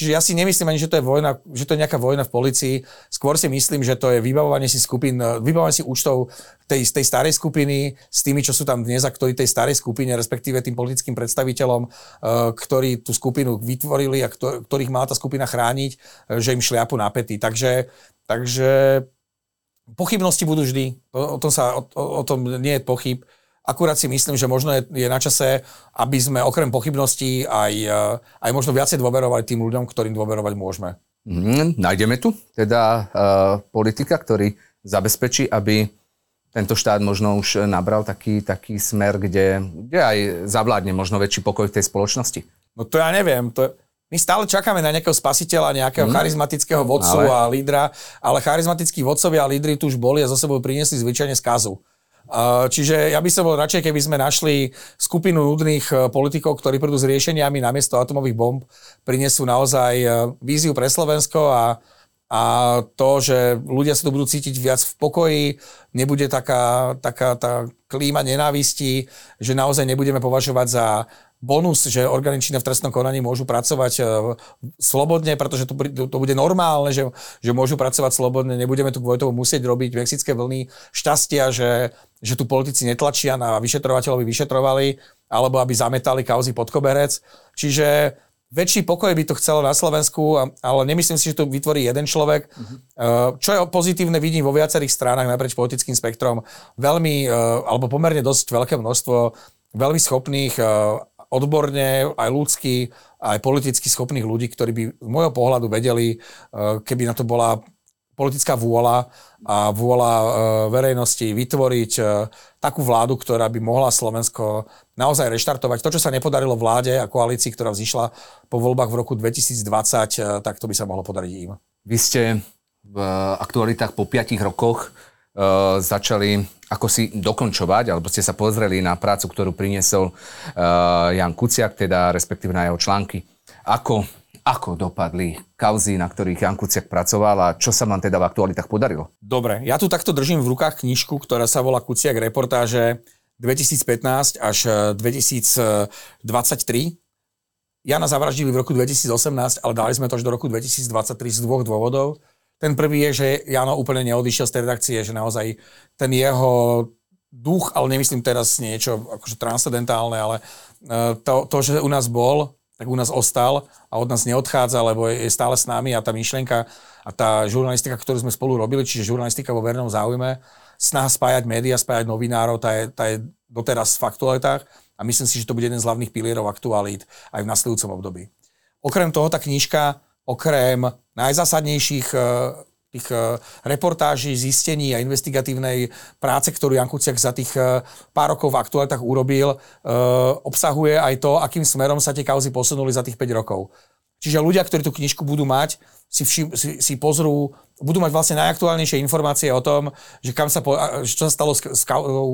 čiže ja si nemyslím ani, že to, je vojna, že to je nejaká vojna v policii. Skôr si myslím, že to je vybavovanie si skupín, e, vybavovanie si účtov tej, tej starej skupiny s tými, čo sú tam dnes a ktorí tej starej skupine, respektíve tým politickým predstaviteľom, ktorí tú skupinu vytvorili a ktorých mala tá skupina chrániť, že im šliapu na pety. Takže, takže Pochybnosti budú vždy, o, o, tom, sa, o, o tom nie je pochyb. Akurát si myslím, že možno je, je na čase, aby sme okrem pochybností aj, e, aj možno viacej dôverovali tým ľuďom, ktorým dôverovať môžeme. Mm, nájdeme tu teda uh, politika, ktorý zabezpečí, aby tento štát možno už nabral taký, taký smer, kde, kde aj zavládne možno väčší pokoj v tej spoločnosti. No to ja neviem. To, my stále čakáme na nejakého spasiteľa, nejakého mm. charizmatického vodcu ale... a lídra, ale charizmatickí vodcovia a lídry tu už boli a zo sebou priniesli zvyčajne skazu. Čiže ja by som bol radšej, keby sme našli skupinu nudných e, politikov, ktorí prídu s riešeniami namiesto atomových bomb, prinesú naozaj e, víziu pre Slovensko a, a to, že ľudia sa tu budú cítiť viac v pokoji, nebude taká, taká tá klíma nenávisti, že naozaj nebudeme považovať za bonus, že orgány v trestnom konaní môžu pracovať uh, slobodne, pretože to, to bude normálne, že, že môžu pracovať slobodne, nebudeme tu kvôli tomu musieť robiť mexické vlny šťastia, že, že tu politici netlačia na vyšetrovateľovi vyšetrovali, alebo aby zametali kauzy pod koberec. Čiže väčší pokoj by to chcelo na Slovensku, ale nemyslím si, že to vytvorí jeden človek. Uh-huh. Čo je pozitívne, vidím vo viacerých stranách naprieč politickým spektrom veľmi, uh, alebo pomerne dosť veľké množstvo veľmi schopných, odborne, aj ľudský, aj politicky schopných ľudí, ktorí by z môjho pohľadu vedeli, keby na to bola politická vôľa a vôľa verejnosti vytvoriť takú vládu, ktorá by mohla Slovensko naozaj reštartovať. To, čo sa nepodarilo vláde a koalícii, ktorá vzýšla po voľbách v roku 2020, eh, tak to by sa mohlo podariť im. Vy ste v aktualitách po piatich rokoch začali ako si dokončovať, alebo ste sa pozreli na prácu, ktorú priniesol uh, Jan Kuciak, teda respektíve na jeho články. Ako ako dopadli kauzy, na ktorých Jan Kuciak pracoval a čo sa vám teda v aktualitách podarilo? Dobre, ja tu takto držím v rukách knižku, ktorá sa volá Kuciak reportáže 2015 až 2023. Eh, Jana zavraždili v roku 2018, ale dali sme to až do roku 2023 z dvoch dôvodov. Ten prvý je, že Jano úplne neodišiel z tej redakcie, že naozaj ten jeho duch, ale nemyslím teraz niečo akože transcendentálne, ale eh, to, to, že u nás bol, tak u nás ostal a od nás neodchádza, lebo je stále s nami a tá myšlienka a tá žurnalistika, ktorú sme spolu robili, čiže žurnalistika vo verejnom záujme, snaha spájať médiá, spájať novinárov, tá je, tá je doteraz v aktualitách a myslím si, že to bude jeden z hlavných pilierov aktualít aj v nasledujúcom období. Okrem toho, tá knižka, okrem najzásadnejších tých e, reportáží, zistení a investigatívnej práce, ktorú Jan Kuciak za tých e, pár rokov v aktualitách urobil, obsahuje aj to, akým smerom sa tie kauzy posunuli za tých 5 rokov. Čiže ľudia, ktorí tú knižku budú mať, si, všim, si, si pozrú, budú mať vlastne najaktuálnejšie informácie o tom, že kam sa po, čo sa stalo s, s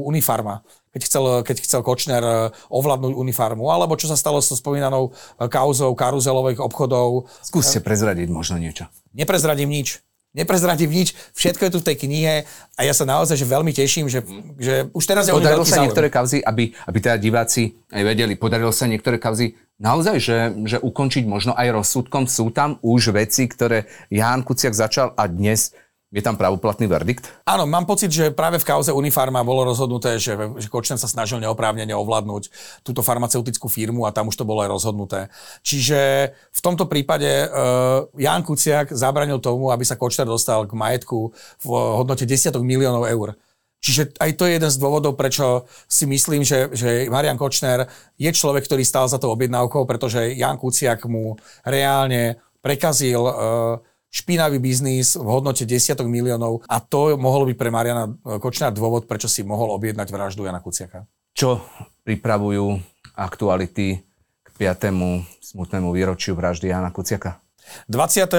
Unifarma, keď chcel, keď chcel Kočner ovládnuť Unifarmu, alebo čo sa stalo so spomínanou kauzou karuzelových obchodov. Skúste prezradiť možno niečo. Neprezradím nič neprezradím nič, všetko je tu v tej knihe a ja sa naozaj že veľmi teším, že, že už teraz je Podarilo sa záujem. niektoré kauzy, aby, aby teda diváci aj vedeli, podarilo sa niektoré kauzy naozaj, že, že ukončiť možno aj rozsudkom. Sú tam už veci, ktoré Ján Kuciak začal a dnes je tam pravoplatný verdikt? Áno, mám pocit, že práve v kauze Unifarma bolo rozhodnuté, že, že Kočner sa snažil neoprávnene ovládnuť túto farmaceutickú firmu a tam už to bolo aj rozhodnuté. Čiže v tomto prípade uh, Jan Kuciak zabranil tomu, aby sa Kočner dostal k majetku v hodnote desiatok miliónov eur. Čiže aj to je jeden z dôvodov, prečo si myslím, že, že Marian Kočner je človek, ktorý stál za tou objednávkou, pretože Jan Kuciak mu reálne prekazil uh, špinavý biznis v hodnote desiatok miliónov a to mohol byť pre Mariana Kočnár dôvod, prečo si mohol objednať vraždu Jana Kuciaka. Čo pripravujú aktuality k 5. smutnému výročiu vraždy Jana Kuciaka? 20.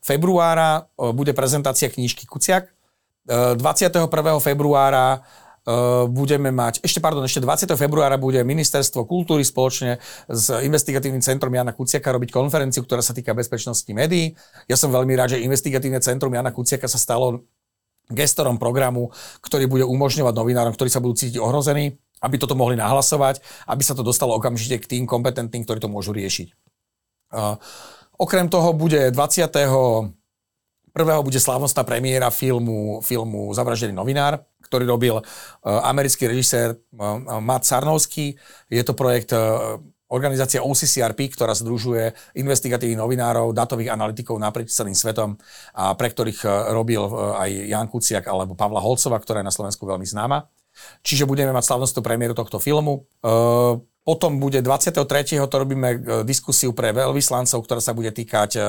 februára bude prezentácia knižky Kuciak. 21. februára Eh, budeme mať, ešte pardon, ešte 20. februára bude Ministerstvo kultúry spoločne s investigatívnym centrom Jana Kuciaka robiť konferenciu, ktorá sa týka bezpečnosti médií. Ja som veľmi rád, že investigatívne centrum Jana Kuciaka sa stalo gestorom programu, ktorý bude umožňovať novinárom, ktorí sa budú cítiť ohrození, aby toto mohli nahlasovať, aby sa to dostalo okamžite k tým kompetentným, ktorí to môžu riešiť. Uh, okrem toho bude 20. Prvého bude slávnostná premiéra filmu, filmu Zavraždený novinár, ktorý robil uh, americký režisér uh, Matt Sarnowski. Je to projekt organizácia OCCRP, ktorá združuje investigatívnych novinárov, datových analytikov naprieč celým svetom a pre ktorých robil aj Jan Kuciak alebo Pavla Holcova, ktorá je na Slovensku veľmi známa. Čiže budeme mať slavnostnú premiéru tohto filmu. Potom bude 23. to robíme e, diskusiu pre veľvyslancov, ktorá sa bude týkať e, e,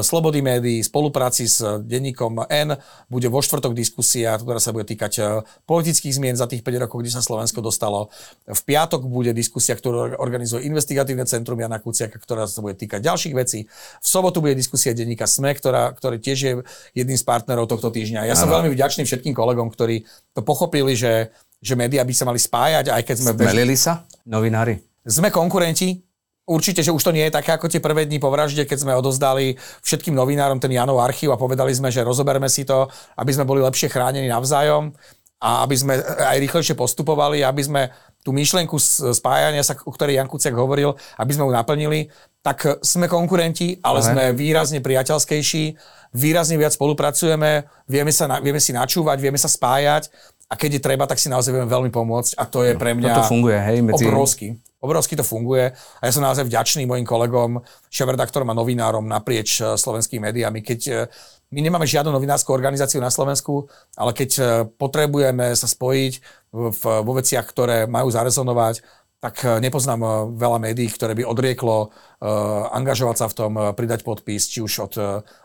slobody médií, spolupráci s denníkom N. Bude vo štvrtok diskusia, ktorá sa bude týkať politických zmien za tých 5 rokov, kde sa Slovensko dostalo. V piatok bude diskusia, ktorú organizuje investigatívne centrum Jana Kuciaka, ktorá sa bude týkať ďalších vecí. V sobotu bude diskusia denníka SME, ktorá, ktorý tiež je jedným z partnerov tohto týždňa. Ja ano. som veľmi vďačný všetkým kolegom, ktorí to pochopili, že že médiá by sa mali spájať, aj keď sme... Bežili sa? Novinári? Sme konkurenti, Určite, že už to nie je také ako tie prvé dni po vražde, keď sme odozdali všetkým novinárom ten Janov archív a povedali sme, že rozoberme si to, aby sme boli lepšie chránení navzájom a aby sme aj rýchlejšie postupovali, aby sme tú myšlienku spájania sa, o ktorej Jan Kuciak hovoril, aby sme ju naplnili, tak sme konkurenti, ale, ale sme výrazne priateľskejší, výrazne viac spolupracujeme, vieme, sa, vieme si načúvať, vieme sa spájať a keď je treba, tak si naozaj vieme veľmi pomôcť a to je pre mňa to funguje, hej, medzi... obrovský. Obrovsky to funguje a ja som naozaj vďačný mojim kolegom, šéf-redaktorom a novinárom naprieč eh, slovenskými médiami. Keď eh, my nemáme žiadnu novinárskú organizáciu na Slovensku, ale keď eh, potrebujeme sa spojiť v, vo veciach, ktoré majú zarezonovať, tak nepoznám veľa médií, ktoré by odrieklo uh, angažovať sa v tom, pridať podpis, či už od,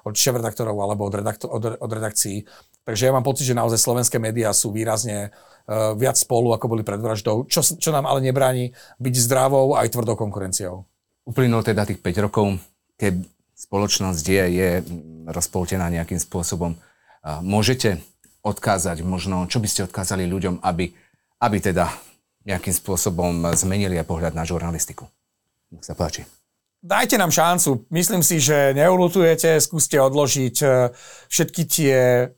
od šéf-redaktorov alebo od, redaktor, od, od redakcií. Takže ja mám pocit, že naozaj slovenské médiá sú výrazne uh, viac spolu, ako boli pred vraždou, čo, čo nám ale nebráni byť zdravou aj tvrdou konkurenciou. Uplynulo teda tých 5 rokov, keď spoločnosť je, je rozpoltená nejakým spôsobom. Uh, môžete odkázať možno, čo by ste odkázali ľuďom, aby, aby teda nejakým spôsobom zmenili aj pohľad na žurnalistiku? Nech sa páči. Dajte nám šancu. Myslím si, že neulutujete, skúste odložiť e, všetky tie,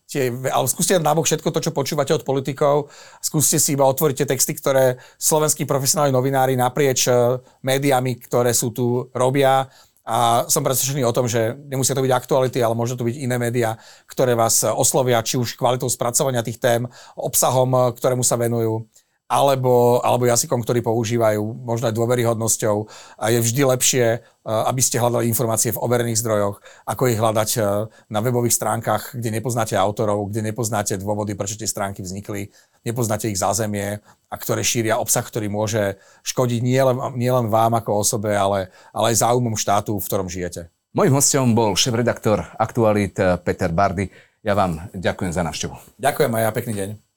tie ale skúste nabok všetko to, čo počúvate od politikov. Skúste si iba otvoriť tie texty, ktoré slovenskí profesionálni novinári naprieč e, médiami, ktoré sú tu, robia. A som presvedčený o tom, že nemusia to byť aktuality, ale môžu to byť iné médiá, ktoré vás oslovia, či už kvalitou spracovania tých tém, obsahom, ktorému sa venujú alebo, alebo jazykom, ktorý používajú, možno aj dôveryhodnosťou. A je vždy lepšie, eh, aby ste hľadali informácie v overených zdrojoch, ako ich hľadať eh, na webových stránkach, kde nepoznáte autorov, kde nepoznáte dôvody, prečo tie stránky vznikli, nepoznáte ich zázemie a ktoré šíria obsah, ktorý môže škodiť nielen, nielen vám ako osobe, ale, ale aj záujmom štátu, v ktorom žijete. Mojím hostom bol šéf-redaktor Aktualit eh, Peter Bardy. Ja vám ďakujem za návštevu. Ďakujem a ja pekný deň.